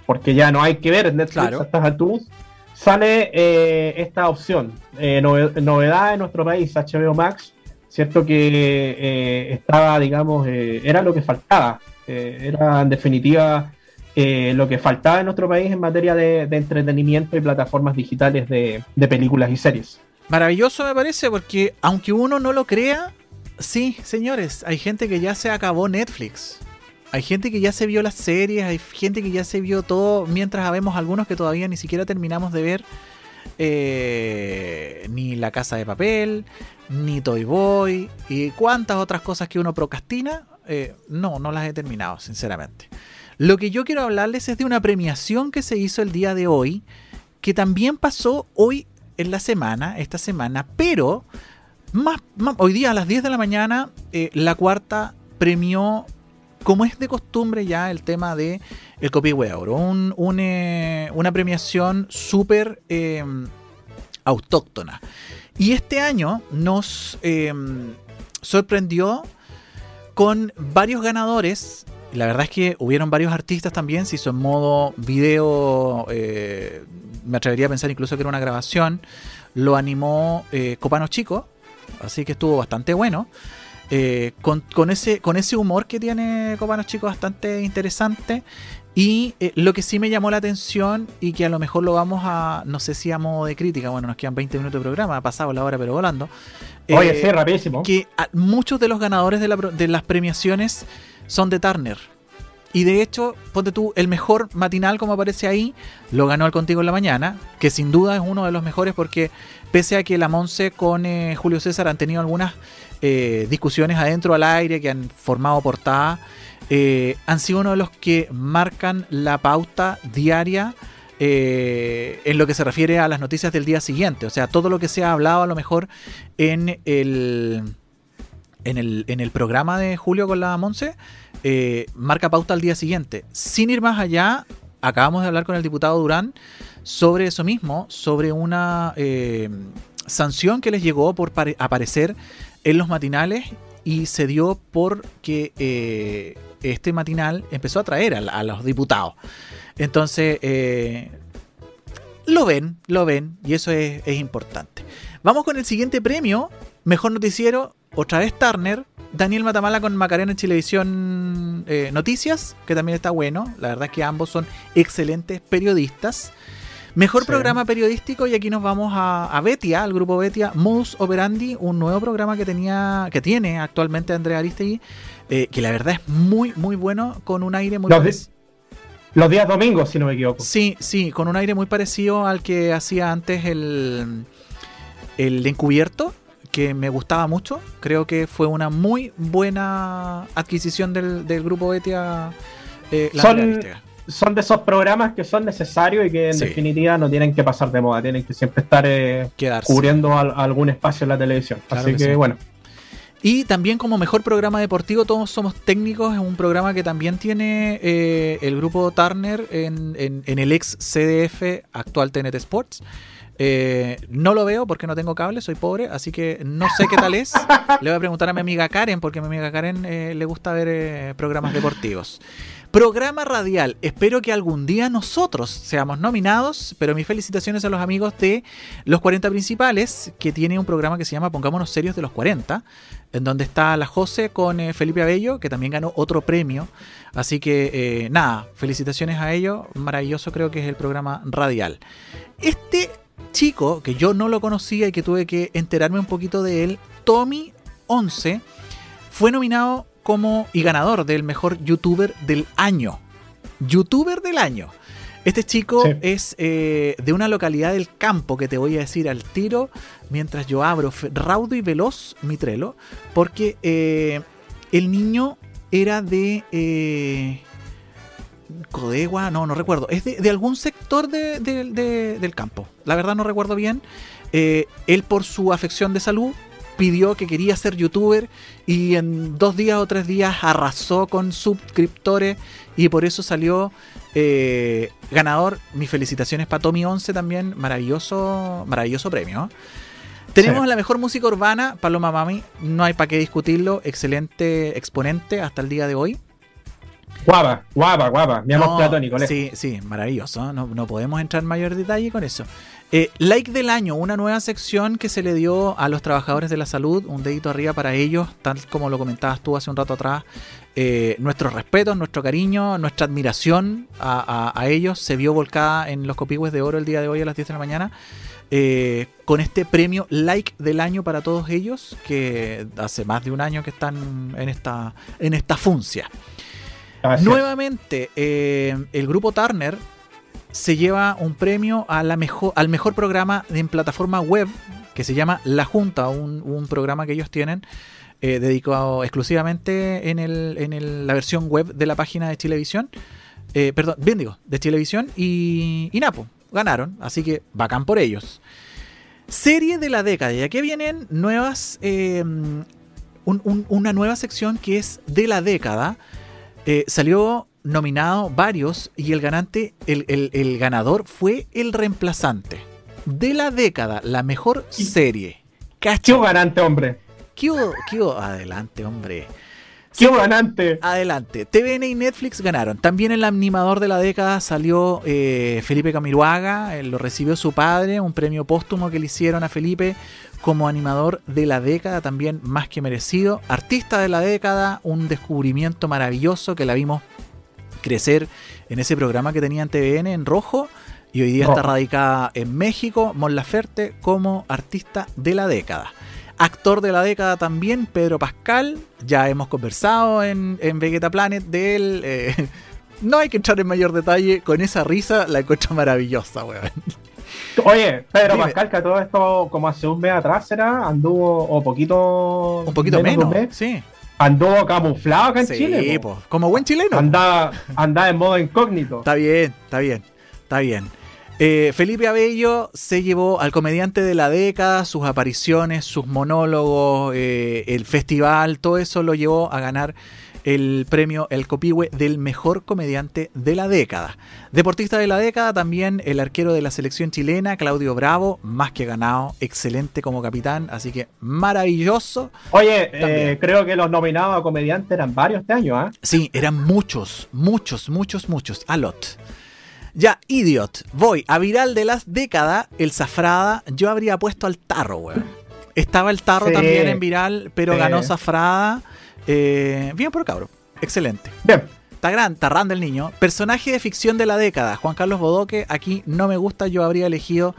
porque ya no hay que ver Netflix a estas alturas, sale esta opción. novedad en nuestro país, HBO Max, ¿cierto? Que estaba, digamos, era lo que faltaba eh, era en definitiva eh, lo que faltaba en nuestro país en materia de, entretenimiento y plataformas digitales de, películas y series. Maravilloso me parece porque aunque uno no lo crea, sí, señores, hay gente que ya se acabó Netflix. Hay gente que ya se vio las series, hay gente que ya se vio todo, mientras vemos algunos que todavía ni siquiera terminamos de ver eh, ni La Casa de Papel, ni Toy Boy, y cuántas otras cosas que uno procrastina eh, no, no las he terminado, sinceramente. Lo que yo quiero hablarles es de una premiación que se hizo el día de hoy, que también pasó hoy en la semana, esta semana, pero más, hoy día a las 10 de la mañana, eh, la cuarta premió, como es de costumbre ya, el tema de el Oro, un, eh, una premiación súper autóctona. Y este año nos sorprendió con varios ganadores la verdad es que hubieron varios artistas también, se hizo en modo video, eh, me atrevería a pensar incluso que era una grabación, lo animó eh, Copano Chico, así que estuvo bastante bueno. Eh, con, ese, con ese humor que tiene Copano Chico bastante interesante. Y lo que sí me llamó la atención y que a lo mejor lo vamos a, no sé si a modo de crítica, bueno, nos quedan 20 minutos de programa, ha pasado la hora pero volando. Oye, sí, rapidísimo. Que muchos de los ganadores de, de las premiaciones son de Turner. Y de hecho, ponte tú, el mejor matinal, como aparece ahí, lo ganó el Contigo en la Mañana, que sin duda es uno de los mejores porque pese a que la Monse con eh, Julio César han tenido algunas eh, discusiones adentro al aire que han formado portada, eh, han sido uno de los que marcan la pauta diaria en lo que se refiere a las noticias del día siguiente. O sea, todo lo que se ha hablado a lo mejor en el en el, en el programa de Julio con la Monse, eh, marca pauta al día siguiente. Sin ir más allá, acabamos de hablar con el diputado Durán sobre eso mismo, sobre una eh, sanción que les llegó por aparecer en los matinales y se dio porque eh, este matinal empezó a traer a, los diputados. Entonces, lo ven, lo ven, y eso es, es importante. Vamos con el siguiente premio, Mejor Noticiero, otra vez Turner, Daniel Matamala con Macarena en Televisión eh, Noticias, que también está bueno. La verdad es que ambos son excelentes periodistas. Mejor programa periodístico, y aquí nos vamos a, Betia, al grupo Betia, Modus Operandi, un nuevo programa que tenía, que tiene actualmente Andrea Aristegui, eh, que la verdad es muy, muy bueno, con un aire muy los, los días domingos, si no me equivoco. Sí, sí, con un aire muy parecido al que hacía antes el, el encubierto, que me gustaba mucho. Creo que fue una muy buena adquisición del, grupo Betia. Eh, son, son de esos programas que son necesarios y que en definitiva no tienen que pasar de moda, tienen que siempre estar eh, cubriendo algún espacio en la televisión. Así que, bueno. Y también como mejor programa deportivo, todos somos técnicos, es un programa que también tiene eh, el grupo Turner en, en, el ex CDF actual TNT Sports. Eh, no lo veo porque no tengo cable, soy pobre, así que no sé qué tal es. Le voy a preguntar a mi amiga Karen, porque a mi amiga Karen eh, le gusta ver eh, programas deportivos. Programa radial. Espero que algún día nosotros seamos nominados, pero mis felicitaciones a los amigos de Los 40 Principales, que tiene un programa que se llama Pongámonos Serios de los 40, en donde está la José con Felipe Abello, que también ganó otro premio. Así que nada, felicitaciones a ellos. Maravilloso creo que es el programa radial. Este chico que yo no lo conocía y que tuve que enterarme un poquito de él, Tommy 11, fue nominado como y ganador del mejor youtuber del año. Youtuber del año. Este chico es eh, de una localidad del campo que te voy a decir al tiro mientras yo abro raudo y veloz mi trelo, porque eh, el niño era de... Eh, Codegua, no, no recuerdo. Es de, algún sector del campo. La verdad no recuerdo bien. Él por su afección de salud pidió que quería ser youtuber y en dos días o tres días arrasó con suscriptores y por eso salió eh, ganador. Mis felicitaciones para Tommy 11 también. Maravilloso, maravilloso premio. Tenemos la mejor música urbana, Paloma Mami. No hay para qué discutirlo. Excelente exponente hasta el día de hoy. Guapa, guapa, guapa. Mi amor platónico. Sí, sí, maravilloso. No, no, podemos entrar en mayor detalle con eso. Eh, like del año, una nueva sección que se le dio a los trabajadores de la salud, un dedito arriba para ellos, tal como lo comentabas tú hace un rato atrás. Eh, nuestro respeto, nuestro cariño, nuestra admiración a, ellos se vio volcada en los copigües de oro el día de hoy a las 10 de la mañana. Eh, con este premio like del año para todos ellos, que hace más de un año que están en esta, en esta funcia. Nuevamente, eh, el grupo Turner se lleva un premio a la mejor, al mejor programa en plataforma web que se llama La Junta, un, programa que ellos tienen eh, dedicado exclusivamente en, el, en la versión web de la página de Televisión. Eh, perdón, bien digo, de Televisión y, y Napo. Ganaron, así que bacán por ellos. Serie de la década, y aquí vienen nuevas. una nueva sección que es de la década eh, salió nominado varios y el ganante, el, ganador fue el reemplazante de la década, la mejor serie. ¿Qué ganante, hombre? ¿Qué, adelante, hombre? ¡Qué ganante! Adelante. TVN y Netflix ganaron. También el animador de la década salió eh, Felipe Camiruaga. Él lo recibió su padre, un premio póstumo que le hicieron a Felipe como animador de la década, también más que merecido. Artista de la década, un descubrimiento maravilloso que la vimos crecer en ese programa que tenía en TVN en rojo. Y hoy día está radicada en México, Mon Laferte, como artista de la década. Actor de la década también, Pedro Pascal. Ya hemos conversado en, en Vegeta Planet de él. Eh, no hay que entrar en mayor detalle. Con esa risa la encuentro maravillosa, weón. Oye, Pedro Pascal, que todo esto, como hace un mes atrás, ¿será? Anduvo, o poquito. Un poquito menos, sí. Anduvo camuflado acá en sí, Chile. Po. como buen chileno. Anda, anda en modo incógnito. Está bien, está bien, está bien. Eh, Felipe Abello se llevó al comediante de la década, sus apariciones, sus monólogos, eh, el festival, todo eso lo llevó a ganar el premio El Copihue del mejor comediante de la década. Deportista de la década, también el arquero de la selección chilena, Claudio Bravo, más que ganado, excelente como capitán, así que maravilloso. Oye, eh, creo que los nominados a comediante eran varios este año, ¿ah? Sí, eran muchos, muchos, muchos, muchos, a lot. Ya, Idiot. Voy a viral de las décadas, el Zafrada. Yo habría puesto al Tarro, weón. Estaba el Tarro Sí, también en viral, pero sí. ganó Zafrada. Eh, bien por cabro. Excelente. Bien. Está gran, Tarrán del niño. Personaje de ficción de la década. Juan Carlos Bodoque. Aquí no me gusta. Yo habría elegido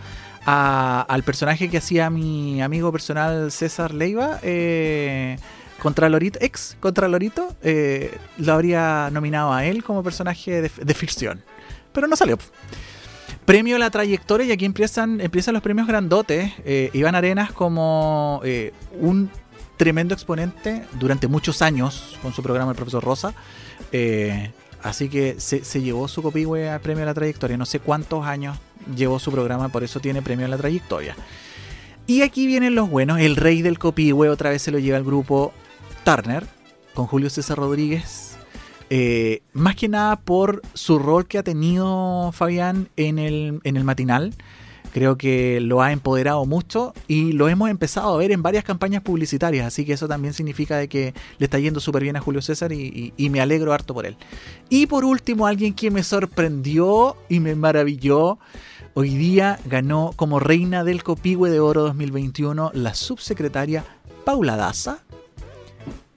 a- al personaje que hacía mi amigo personal César Leiva. Eh, contra Lorito, ex contra Lorito. eh, lo habría nominado a él como personaje de, de ficción. Pero no salió. Premio a la trayectoria y aquí empiezan, empiezan los premios grandotes. Eh, Iván Arenas como eh, un tremendo exponente durante muchos años con su programa El Profesor Rosa. Eh, así que se, se llevó su copihue al premio a la trayectoria. No sé cuántos años llevó su programa, por eso tiene premio a la trayectoria. Y aquí vienen los buenos. El rey del copihue otra vez se lo lleva el grupo Turner con Julio César Rodríguez. Eh, más que nada por su rol que ha tenido Fabián en el, en el matinal. Creo que lo ha empoderado mucho y lo hemos empezado a ver en varias campañas publicitarias, así que eso también significa de que le está yendo súper bien a Julio César y, me alegro harto por él. Y por último, alguien que me sorprendió y me maravilló, hoy día ganó como reina del Copihue de Oro 2021 la subsecretaria Paula Daza.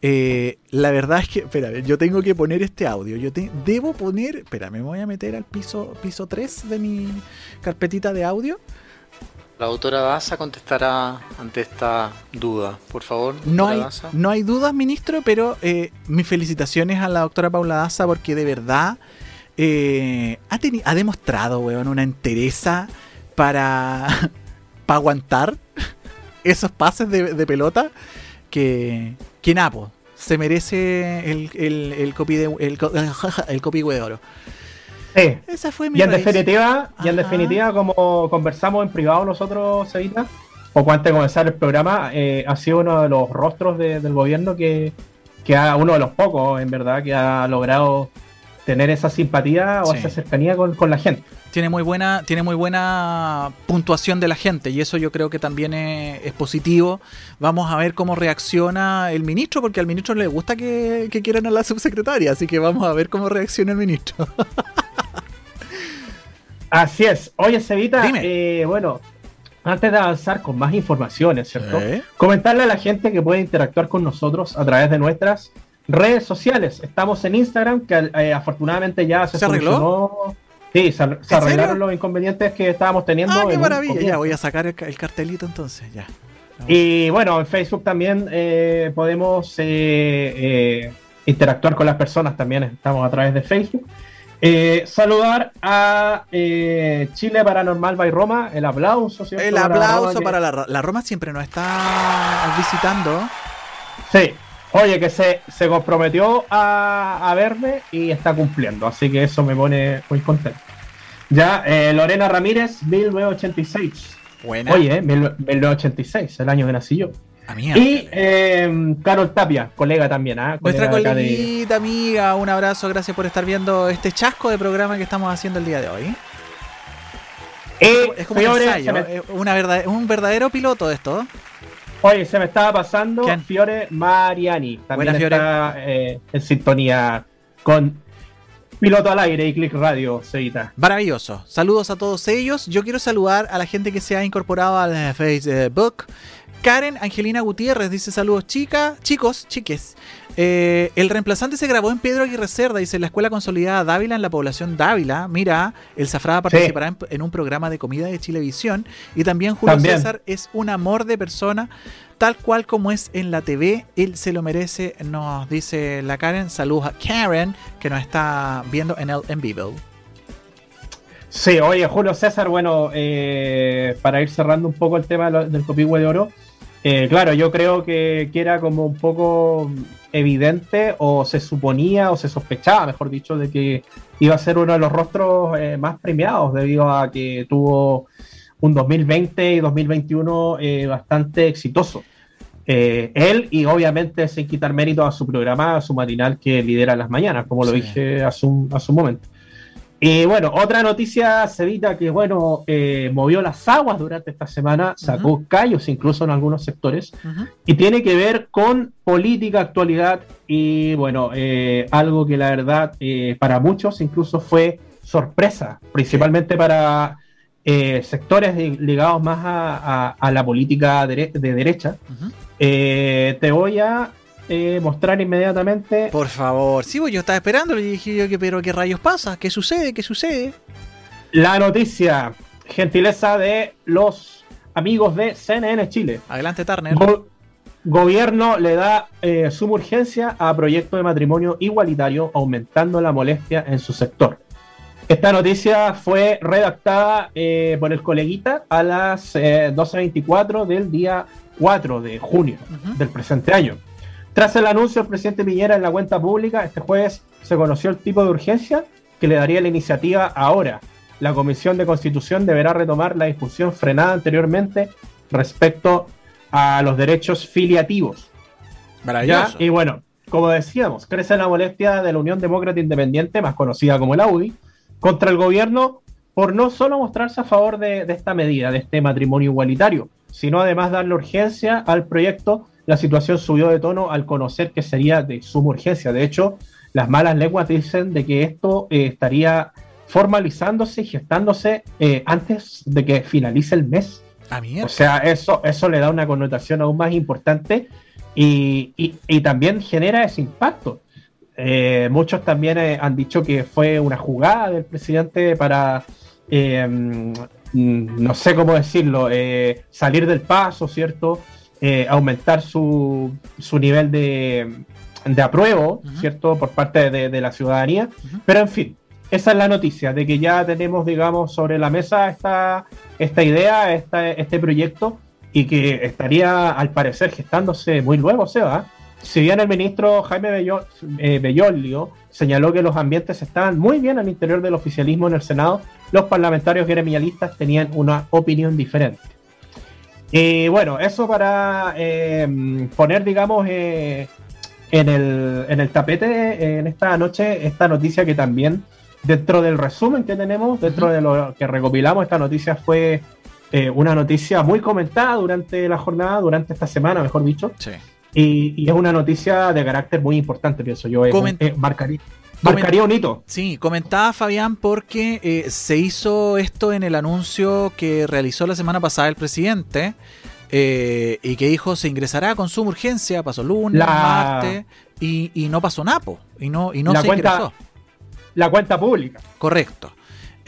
Eh, la verdad es que, espérame, yo tengo que poner este audio. Yo te, debo poner, espera, me voy a meter al piso, piso 3 de mi carpetita de audio. La autora Daza contestará ante esta duda. Por favor, No hay, Daza. no hay dudas, ministro, pero eh, mis felicitaciones a la doctora Paula Daza porque de verdad eh, ha, ha demostrado, weón, una entereza para, para aguantar esos pases de, de pelota que, que Napo se merece el, el, el, copi de, el, el copihue de oro. Sí. Esa fue mi Y en raíz. definitiva, y en Ajá. definitiva, como conversamos en privado nosotros, Sevita, poco antes de comenzar el programa, eh, ha sido uno de los rostros de- del gobierno que, que ha, uno de los pocos, en verdad, que ha logrado tener esa simpatía o Sí. esa cercanía con, con la gente. tiene muy buena tiene muy buena puntuación de la gente y eso yo creo que también es, es positivo vamos a ver cómo reacciona el ministro porque al ministro le gusta que, que quieran a la subsecretaria así que vamos a ver cómo reacciona el ministro Así es. Oye, Sevita, Dime. eh, bueno, antes de avanzar con más informaciones, ¿cierto? ¿Eh? Comentarle a la gente que puede interactuar con nosotros a través de nuestras redes sociales. Estamos en Instagram, que eh, afortunadamente ya se, ¿Se arregló? Sí, se, ar- se ¿En arreglaron serio? los inconvenientes que estábamos teniendo. ah qué maravilla ya voy a sacar el, ca- el cartelito entonces ya Y bueno, en Facebook también eh, podemos eh, interactuar con las personas, también estamos a través de Facebook. Saludar a Chile Paranormal by Roma, el aplauso. ¿cierto? el Para aplauso Roma, para la, la Roma siempre nos está visitando Sí, oye, que se, se comprometió a, a verme y está cumpliendo, así que eso me pone muy contento. Ya, eh, Lorena Ramírez, 1986. buena Oye, eh, 1986, el año que nací yo. amiga Y eh, Carol Tapia, colega también, ¿ah? Nuestra Colega de- coleguita, amiga, un abrazo, gracias por estar viendo este chasco de programa que estamos haciendo el día de hoy. Eh, Es como un ensayo, me- es una verdad, un verdadero piloto esto. Oye, se me estaba pasando ¿Quién? Fiore Mariani. También Buena, Fiore. está eh, en sintonía con Piloto al Aire y Click Radio, Cevita. Maravilloso. Saludos a todos ellos. Yo quiero saludar a la gente que se ha incorporado al Facebook. Karen Angelina Gutiérrez dice saludos chicas, chicos, chiques. Eh, el reemplazante se grabó en Pedro Aguirre Cerda, dice la Escuela Consolidada Dávila en la población Dávila. Mira, el Zafrada participará en, en un programa de comida de Chilevisión. Y también Julio También. César es un amor de persona, tal cual como es en la TV. Él se lo merece, nos dice la Karen. Saludos a Karen, que nos está viendo en el en vivo. Sí, oye, Julio César, bueno, eh, para ir cerrando un poco el tema del copihue de oro, eh, claro, yo creo que, que era como un poco evidente o se suponía o se sospechaba, mejor dicho, de que iba a ser uno de los rostros eh, más premiados debido a que tuvo un 2020 y 2021 eh, bastante exitoso. Eh, él y obviamente sin quitar mérito a su programa, a su matinal que lidera las mañanas, como lo Sí. dije hace un, hace un momento. Y bueno, otra noticia, Cevita, que bueno, eh, movió las aguas durante esta semana, sacó callos incluso en algunos sectores, y tiene que ver con política, actualidad y bueno, eh, algo que la verdad eh, para muchos incluso fue sorpresa, principalmente para eh, sectores de- ligados más a, a- a la política de derecha. Te voy a eh, mostrar inmediatamente Por favor, sí, pues yo estaba esperando y dije yo que pero qué rayos pasa, qué sucede, qué sucede. la noticia, gentileza de los amigos de CNN Chile. Adelante Turner. Go- gobierno le da eh, suma urgencia a proyecto de matrimonio igualitario, aumentando la molestia en su sector. Esta noticia fue redactada eh, por el coleguita a las eh, 12.24 del día 4 de junio del presente año. Tras el anuncio del presidente Piñera en la cuenta pública, este jueves se conoció el tipo de urgencia que le daría la iniciativa ahora. La Comisión de Constitución deberá retomar la discusión frenada anteriormente respecto a los derechos filiativos. ¿ya? Y bueno, como decíamos, crece la molestia de la Unión Demócrata Independiente, más conocida como la UDI, contra el gobierno por no solo mostrarse a favor de, de esta medida, de este matrimonio igualitario, sino además darle urgencia al proyecto. La situación subió de tono al conocer que sería de suma urgencia. De hecho, las malas lenguas dicen de que esto eh, estaría formalizándose y gestándose eh, antes de que finalice el mes. A mierda. O sea, eso, eso le da una connotación aún más importante y, y- y también genera ese impacto. Eh, muchos también han dicho que fue una jugada del presidente para, eh, mm, no sé cómo decirlo, eh, salir del paso, ¿cierto? Eh, aumentar su, su nivel de, de apruebo. ¿cierto? Por parte de, de la ciudadanía. Pero en fin, esa es la noticia, de que ya tenemos, digamos, sobre la mesa esta, esta idea, esta, este proyecto, y que estaría, al parecer, gestándose muy luego, Seba. Si bien el ministro Jaime Bello- eh, Bellolio señaló que los ambientes estaban muy bien al interior del oficialismo en el Senado, los parlamentarios gremialistas tenían una opinión diferente. Y bueno, eso para eh, poner, digamos, eh, en, el, en el tapete eh, en esta noche esta noticia que también dentro del resumen que tenemos, dentro de lo que recopilamos, esta noticia fue eh, una noticia muy comentada durante la jornada, durante esta semana, mejor dicho, Sí. y, y es una noticia de carácter muy importante, pienso yo. Es un- Coment- eh, marcaría, marcaría un hito. Sí, comentaba Fabián porque eh, se hizo esto en el anuncio que realizó la semana pasada el presidente eh, y que dijo se ingresará con suma urgencia, pasó lunes, La- martes y, y no pasó napo y no, y no La se cuenta- ingresó. La cuenta pública. Correcto.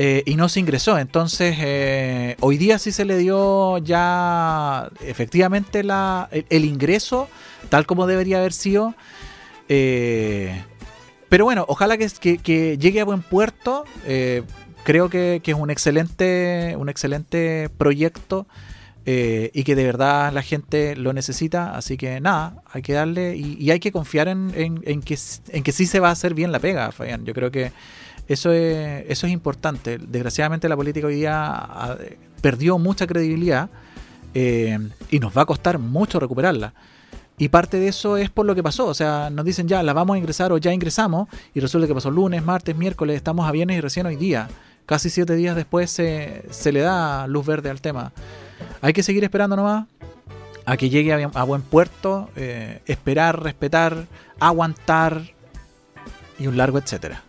Eh, y no se ingresó. Entonces, eh, hoy día sí se le dio ya efectivamente la, el, el ingreso, tal como debería haber sido. Eh, pero bueno, ojalá que, llegue a buen puerto. Eh, creo que, es un excelente, un excelente proyecto eh, y que de verdad la gente lo necesita. Así que nada, hay que darle y, hay que confiar en que sí se va a hacer bien la pega, Fabián. Yo creo que eso es, eso es importante. Desgraciadamente la política hoy día ah, perdió mucha credibilidad eh, y nos va a costar mucho recuperarla. Y parte de eso es por lo que pasó. O sea, nos dicen ya, la vamos a ingresar o ya ingresamos. Y resulta que pasó lunes, martes, miércoles, estamos a viernes y recién hoy día. Casi siete días después se, se le da luz verde al tema. Hay que seguir esperando nomás. a que llegue a, buen puerto, eh, esperar, respetar, aguantar y un largo etcétera.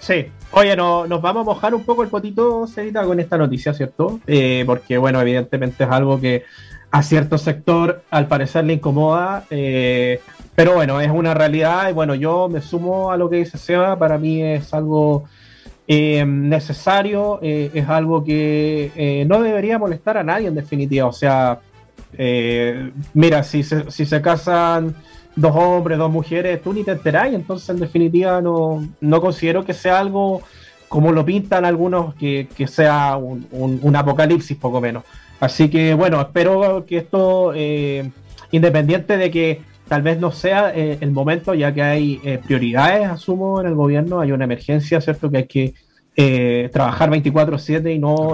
Sí, oye, no, nos vamos a mojar un poco el potito, Cerita, con esta noticia, ¿cierto? Eh, porque, bueno, evidentemente es algo que a cierto sector al parecer le incomoda, eh, pero bueno, es una realidad y bueno, yo me sumo a lo que dice Seba, para mí es algo eh, necesario, es algo que no debería molestar a nadie en definitiva, o sea, mira, si se, si se casan dos hombres, dos mujeres, tú ni te enterás, entonces en definitiva no, no considero que sea algo como lo pintan algunos, que, sea un, apocalipsis poco menos. Así que bueno, espero que esto, eh, independiente de que tal vez no sea eh, el momento, ya que hay eh, prioridades, asumo, en el gobierno, hay una emergencia, ¿cierto? Que hay que trabajar 24/7 y no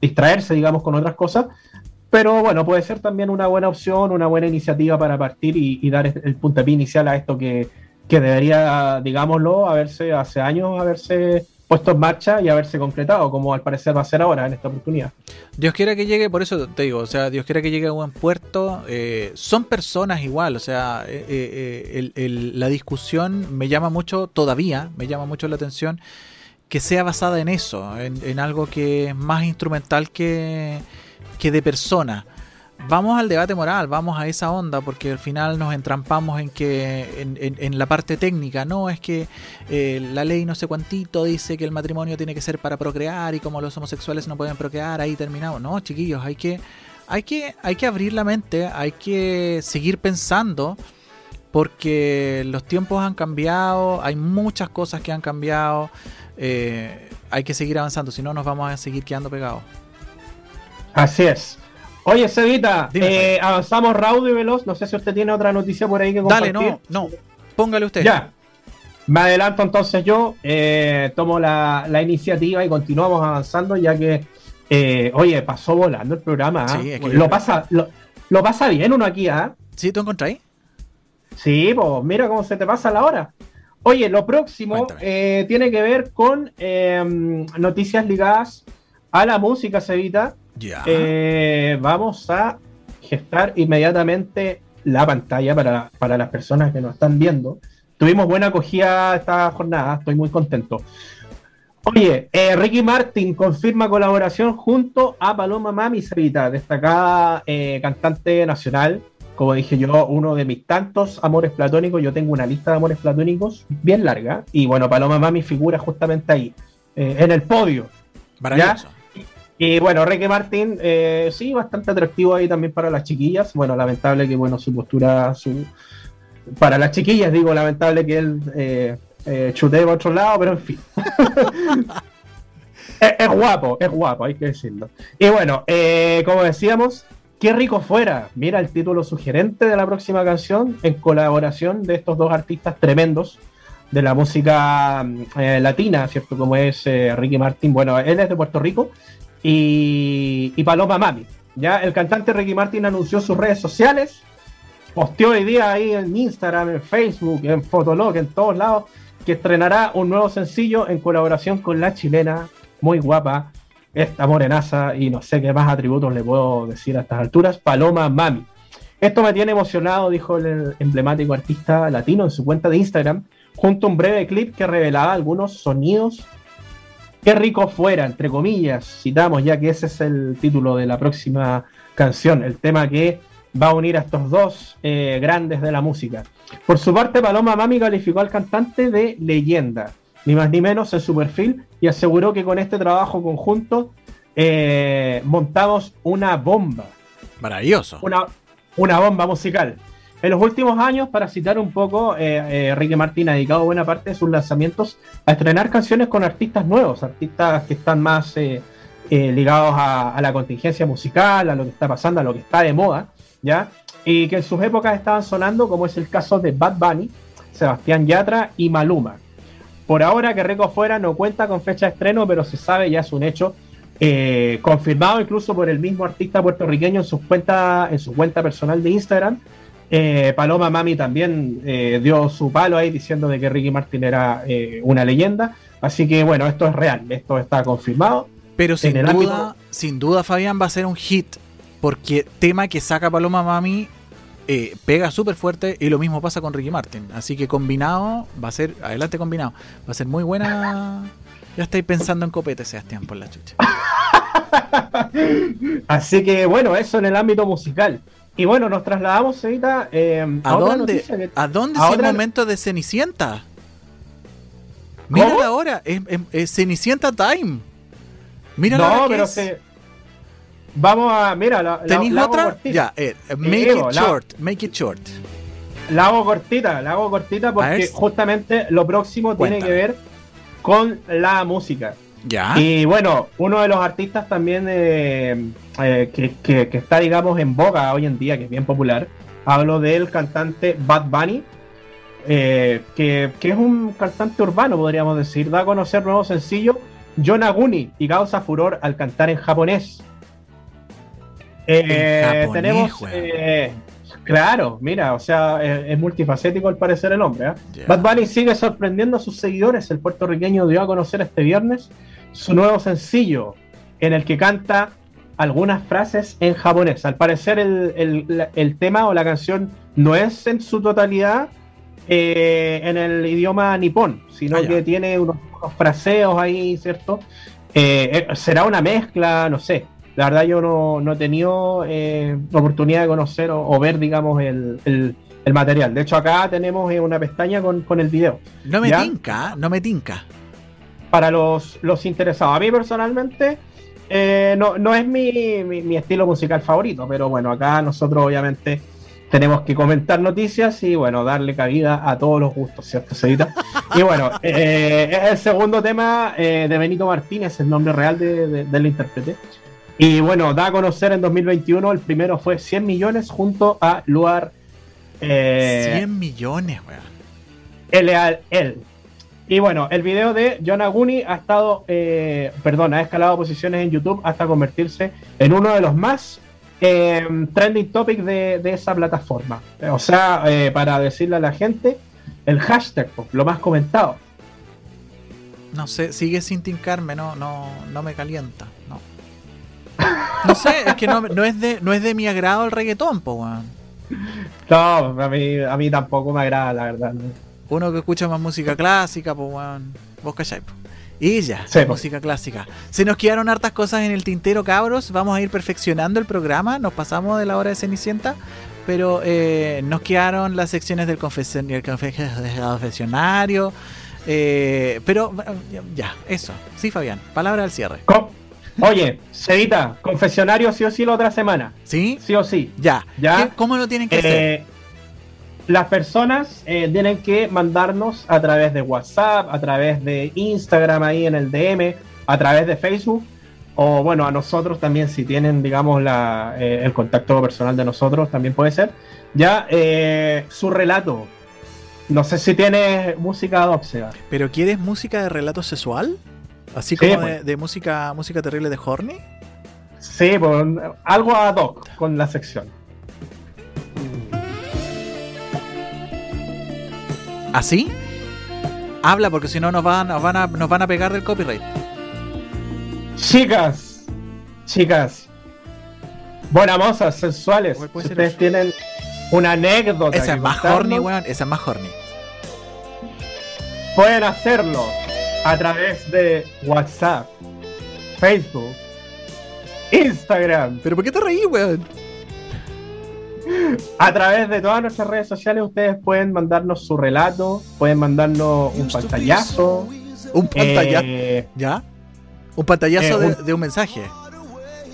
distraerse, digamos, con otras cosas. Pero bueno, puede ser también una buena opción, una buena iniciativa para partir y, dar el puntapié inicial a esto que, debería, digámoslo, haberse hace años haberse puesto en marcha y haberse concretado, como al parecer va a ser ahora en esta oportunidad. Dios quiera que llegue, por eso te digo, o sea, Dios quiera que llegue a buen puerto. Eh, son personas igual, o sea, eh, eh, la discusión me llama mucho, todavía me llama mucho la atención que sea basada en eso, en algo que es más instrumental que que de persona. Vamos al debate moral, vamos a esa onda, porque al final nos entrampamos en que en, la parte técnica, no es que eh, la ley no sé cuántito dice que el matrimonio tiene que ser para procrear y como los homosexuales no pueden procrear, ahí terminamos. No, chiquillos, hay que, hay que, hay que abrir la mente, hay que seguir pensando, porque los tiempos han cambiado, hay muchas cosas que han cambiado, eh, hay que seguir avanzando, si no nos vamos a seguir quedando pegados. Así es. Oye, Cevita, eh, avanzamos raudo y veloz. No sé si usted tiene otra noticia por ahí que compartir. Dale, no, no. Póngale usted. Ya. Me adelanto entonces yo, eh, tomo la, iniciativa y continuamos avanzando ya que, eh, oye, pasó volando el programa. ¿ah? Sí, lo, pasa, lo, pasa bien uno aquí, ¿ah? ¿Sí? ¿Tú encontráis? Sí, pues mira cómo se te pasa la hora. Oye, lo próximo tiene que ver con noticias ligadas a la música, Cevita. Eh, vamos a gestar inmediatamente la pantalla para, las personas que nos están viendo. Tuvimos buena acogida esta jornada, estoy muy contento. Oye, eh, Ricky Martin confirma colaboración junto a Paloma Mami Sevita, destacada eh, cantante nacional. Como dije yo, uno de mis tantos amores platónicos. Yo tengo una lista de amores platónicos bien larga. Y bueno, Paloma Mami figura justamente ahí, en el podio. Maravilloso. Y bueno, Ricky Martin, eh, sí, bastante atractivo ahí también para las chiquillas. Bueno, lamentable que, bueno, su postura, su para las chiquillas, digo, lamentable que él eh, eh chutee por otro lado, pero en fin. es, guapo, es guapo, hay que decirlo. Y bueno, eh, como decíamos, qué rico fuera. Mira el título sugerente de la próxima canción en colaboración de estos dos artistas tremendos de la música latina, ¿cierto? Como es Ricky Martin. Bueno, él es de Puerto Rico y, Paloma Mami. Ya el cantante Ricky Martin anunció sus redes sociales, posteó hoy día ahí en Instagram, en Facebook, en Fotolog, en todos lados, que estrenará un nuevo sencillo en colaboración con la chilena, muy guapa, esta morenaza y no sé qué más atributos le puedo decir a estas alturas, Paloma Mami. Esto me tiene emocionado, dijo el emblemático artista latino en su cuenta de Instagram, junto a un breve clip que revelaba algunos sonidos Qué rico fuera, entre comillas, citamos ya que ese es el título de la próxima canción, el tema que va a unir a estos dos eh, grandes de la música. Por su parte, Paloma Mami calificó al cantante de leyenda, ni más ni menos en su perfil, y aseguró que con este trabajo conjunto eh, montamos una bomba. Maravilloso. Una, una bomba musical. En los últimos años, para citar un poco, eh, eh, Ricky Martin ha dedicado buena parte de sus lanzamientos a estrenar canciones con artistas nuevos, artistas que están más eh, ligados a, la contingencia musical, a lo que está pasando, a lo que está de moda, ¿ya? Y que en sus épocas estaban sonando, como es el caso de Bad Bunny, Sebastián Yatra y Maluma. Por ahora, que Rico Fuera no cuenta con fecha de estreno, pero se sabe, ya es un hecho, confirmado incluso por el mismo artista puertorriqueño en su cuenta, en su cuenta personal de Instagram, eh, Paloma Mami también eh, dio su palo ahí diciendo de que Ricky Martin era eh, una leyenda. Así que bueno, esto es real, esto está confirmado. Pero sin duda, sin duda, Fabián, va a ser un hit. porque tema que saca Paloma Mami pega súper fuerte y lo mismo pasa con Ricky Martin. Así que combinado, va a ser, adelante combinado, va a ser muy buena. Ya estáis pensando en copete, Sebastián, por la chucha. Así que bueno, eso en el ámbito musical. Y bueno, nos trasladamos, Evita, eh, ¿A, dónde? ¿A dónde es el momento de Cenicienta? Mira la hora, es, Cenicienta Time. Mira la hora. pero se... Vamos a. Mira, la, ¿Tenéis otra? Ya, eh, make it short. Make it short. La hago cortita, la hago cortita porque justamente lo próximo tiene que ver con la música. Ya. Y bueno, uno de los artistas también eh, eh, que, está, digamos, en boga hoy en día, que es bien popular, hablo del cantante Bad Bunny, que, es un cantante urbano, podríamos decir, da a conocer nuevo sencillo Yonaguni y causa furor al cantar en japonés. Eh, tenemos. Eh, claro, mira, o sea, es, multifacético al parecer el hombre. ¿eh? Bad Bunny sigue sorprendiendo a sus seguidores. El puertorriqueño dio a conocer este viernes su nuevo sencillo, en el que canta algunas frases en japonés. Al parecer, el, tema o la canción no es en su totalidad en el idioma nipón, sino ah, que tiene unos, fraseos ahí, ¿cierto? será una mezcla, no sé. La verdad yo no, he tenido eh, oportunidad de conocer o, ver, digamos, el, material. De hecho, acá tenemos eh, una pestaña con, el video. No me tinca, no me tinca. Para los, los interesados. A mí personalmente eh, no, es mi, estilo musical favorito, pero bueno, acá nosotros obviamente tenemos que comentar noticias y bueno, darle cabida a todos los gustos, ¿cierto, Cedita? y bueno, es el segundo tema de Benito Martínez, el nombre real de, del intérprete. Y bueno, da a conocer en 2021, el primero fue 100 millones junto a Luar. Eh, 100 millones, weón. El, él. Y bueno, el video de John Aguni ha estado, eh, perdón, ha escalado posiciones en YouTube hasta convertirse en uno de los más eh, trending topics de, esa plataforma. O sea, eh, para decirle a la gente, el hashtag, lo más comentado. No sé, sigue sin tincarme, no, no, no me calienta, no. No sé, es que no, es, de, no es de mi agrado el reggaetón, po, weón. No, a mí, a mí tampoco me agrada, la verdad. Uno que escucha más música clásica, po, weón. Vos calláis, po. Y ya, música clásica. Se nos quedaron hartas cosas en el tintero, cabros. Vamos a ir perfeccionando el programa. Nos pasamos de la hora de Cenicienta. Pero eh, nos quedaron las secciones del confesionario. Eh, pero ya, eso. Sí, Fabián. Palabra al cierre. Oye, Cedita, confesionario sí o sí la otra semana. ¿Sí? Sí o sí. Ya. ¿Ya? ¿Cómo lo tienen que hacer? Eh, las personas eh, tienen que mandarnos a través de WhatsApp, a través de Instagram ahí en el DM, a través de Facebook, o bueno, a nosotros también si tienen, digamos, la, eh, el contacto personal de nosotros, también puede ser. Ya, su relato. No sé si tiene música doxea. ¿Pero quieres música de relato sexual? Así como pues. de, música música terrible de Horny. Sí, pues, algo ad hoc con la sección. ¿Así? Habla porque si no nos van, nos, van a, nos van a pegar del copyright. Chicas, chicas, buenas mozas sensuales. Si ustedes tienen una anécdota. Esa es más horny, weón. Esa es más horny. Pueden hacerlo a través de WhatsApp, Facebook, Instagram. ¿Pero por qué te reí, weón? A través de todas nuestras redes sociales ustedes pueden mandarnos su relato, pueden mandarnos un pantallazo. Un pantallazo. Eh, ¿Ya? Un pantallazo eh, de, un mensaje.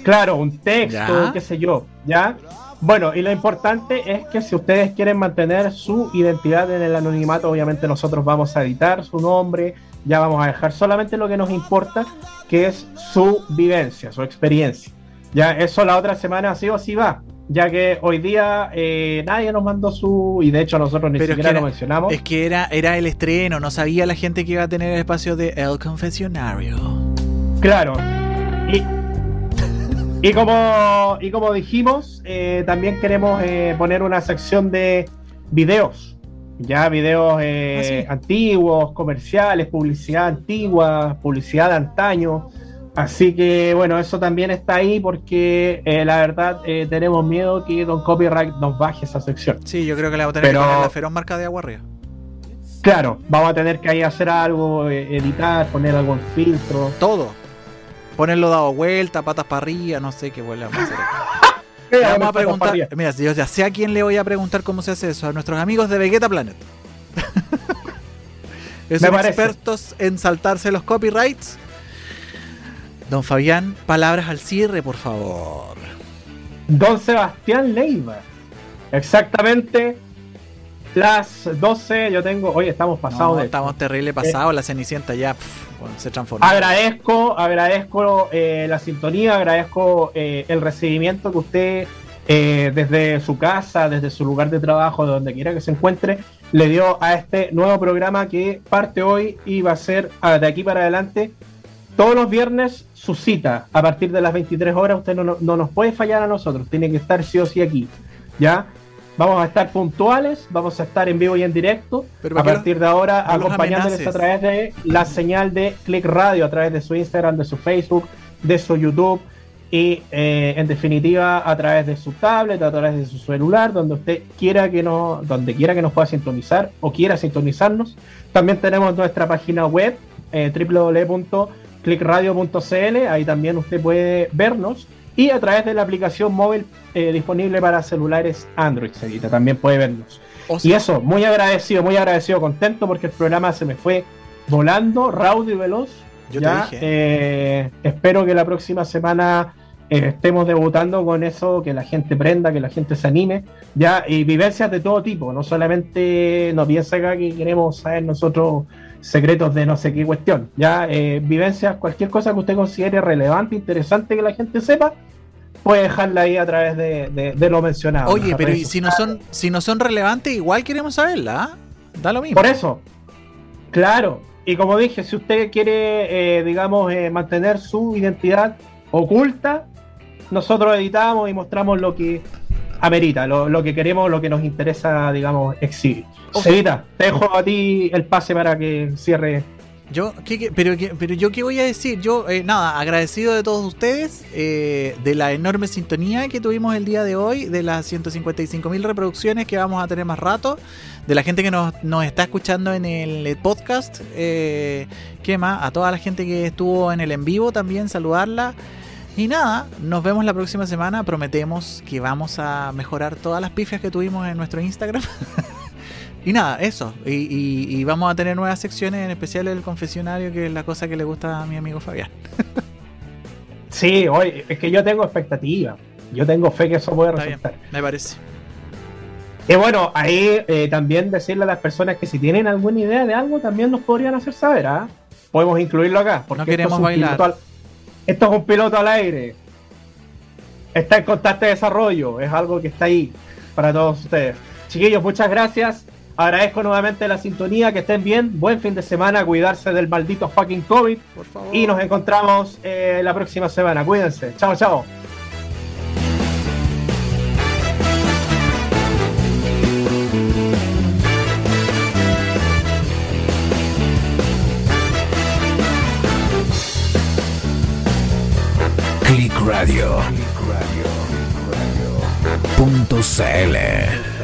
Claro, un texto, qué sé yo, ¿ya? Bueno, y lo importante es que si ustedes quieren mantener su identidad en el anonimato, obviamente nosotros vamos a editar su nombre, ya vamos a dejar solamente lo que nos importa, que es su vivencia, su experiencia. Ya eso la otra semana sí o sí va, ya que hoy día eh, nadie nos mandó su y de hecho nosotros ni siquiera lo mencionamos. Es que era, era el estreno, no sabía la gente que iba a tener el espacio de El Confesionario. Claro. Y, y como, y como dijimos, eh, también queremos eh, poner una sección de videos ya videos eh, ah, antiguos, comerciales, publicidad antigua, publicidad de antaño, Así que bueno, eso también está ahí porque eh, la verdad eh, tenemos miedo que Don Copyright nos baje esa sección. Sí, yo creo que le vamos a tener Pero- que poner la feroz marca de agua arriba. Claro, vamos a tener que ahí hacer algo, eh, editar, poner algún filtro. Todo. Ponerlo dado vuelta, patas para arriba, no sé qué vuelve a hacer. Vamos a preguntar, mira, yo ya sé a quién le voy a preguntar cómo se hace eso, a nuestros amigos de Vegeta Planet. Son expertos en saltarse los copyrights. Don Fabián, palabras al cierre, por favor. Don Sebastián Leiva. Exactamente las 12. Yo tengo. Hoy estamos pasados No, de. estamos terrible pasados, la Cenicienta ya pf, bueno, se transformó. Agradezco, agradezco eh, la sintonía, agradezco eh, el recibimiento que usted eh, desde su casa, desde su lugar de trabajo, de donde quiera que se encuentre, le dio a este nuevo programa que parte hoy y va a ser ah, de aquí para adelante todos los viernes su cita a partir de las 23 horas. Usted no, no- no nos puede fallar a nosotros, tiene que estar sí o sí aquí. ¿Ya? Vamos a estar puntuales, vamos a estar en vivo y en directo. Pero a ¿para qué partir de ahora, no acompañándoles a través de la señal de Click Radio, a través de su Instagram, de su Facebook, de su YouTube y eh, en definitiva a través de su tablet, a través de su celular, donde usted quiera que nos, donde quiera que nos pueda sintonizar o quiera sintonizarnos. También tenemos nuestra página web eh, www.clickradio.cl, ahí también usted puede vernos y a través de la aplicación móvil eh, disponible para celulares Android, también puede vernos. O Y eso, muy agradecido, muy agradecido, contento porque el programa se me fue volando, raudo y veloz. Yo ya, te dije. eh, espero que la próxima semana eh, estemos debutando con eso, que la gente prenda, que la gente se anime, ya, y vivencias de todo tipo, no solamente no piensa acá que queremos saber nosotros secretos de no sé qué cuestión, ya, eh, vivencias, cualquier cosa que usted considere relevante, interesante que la gente sepa, puede dejarla ahí a través de, de- de lo mencionado. Oye, pero redes ¿y si no son, si no son relevantes, igual queremos saberla, ¿ah? Da lo mismo. Por eso, claro. Y como dije, si usted quiere, eh, digamos, eh, mantener su identidad oculta, nosotros editamos y mostramos lo que amerita, lo, lo que queremos, lo que nos interesa, digamos, exhibir. Ojo. Cevita, te dejo a ti el pase para que cierre. Yo, ¿qué- qué- pero, qué- pero yo qué voy a decir, yo eh, nada, agradecido de todos ustedes, eh, de la enorme sintonía que tuvimos el día de hoy, de las 155 mil reproducciones que vamos a tener más rato, de la gente que nos, nos está escuchando en el podcast, eh, ¿qué más? A toda la gente que estuvo en el en vivo también, saludarla. Y nada, nos vemos la próxima semana, prometemos que vamos a mejorar todas las pifias que tuvimos en nuestro Instagram. Y nada, eso. Y, y- y vamos a tener nuevas secciones, en especial el confesionario, que es la cosa que le gusta a mi amigo Fabián. Sí, hoy es que yo tengo expectativa. Yo tengo fe que eso puede bien, resultar. me parece. Y bueno, ahí eh, también decirle a las personas que si tienen alguna idea de algo, también nos podrían hacer saber, ¿ah? Podemos incluirlo acá. Porque No esto queremos es un bailar. piloto esto es un piloto al aire. Está en constante desarrollo. Es algo que está ahí para todos ustedes. Chiquillos, muchas gracias. Agradezco nuevamente la sintonía. Que estén bien. Buen fin de semana. Cuidarse del maldito fucking COVID. Por favor. Y nos encontramos eh, la próxima semana. Cuídense. Chao, chao. Radio. Punto CL.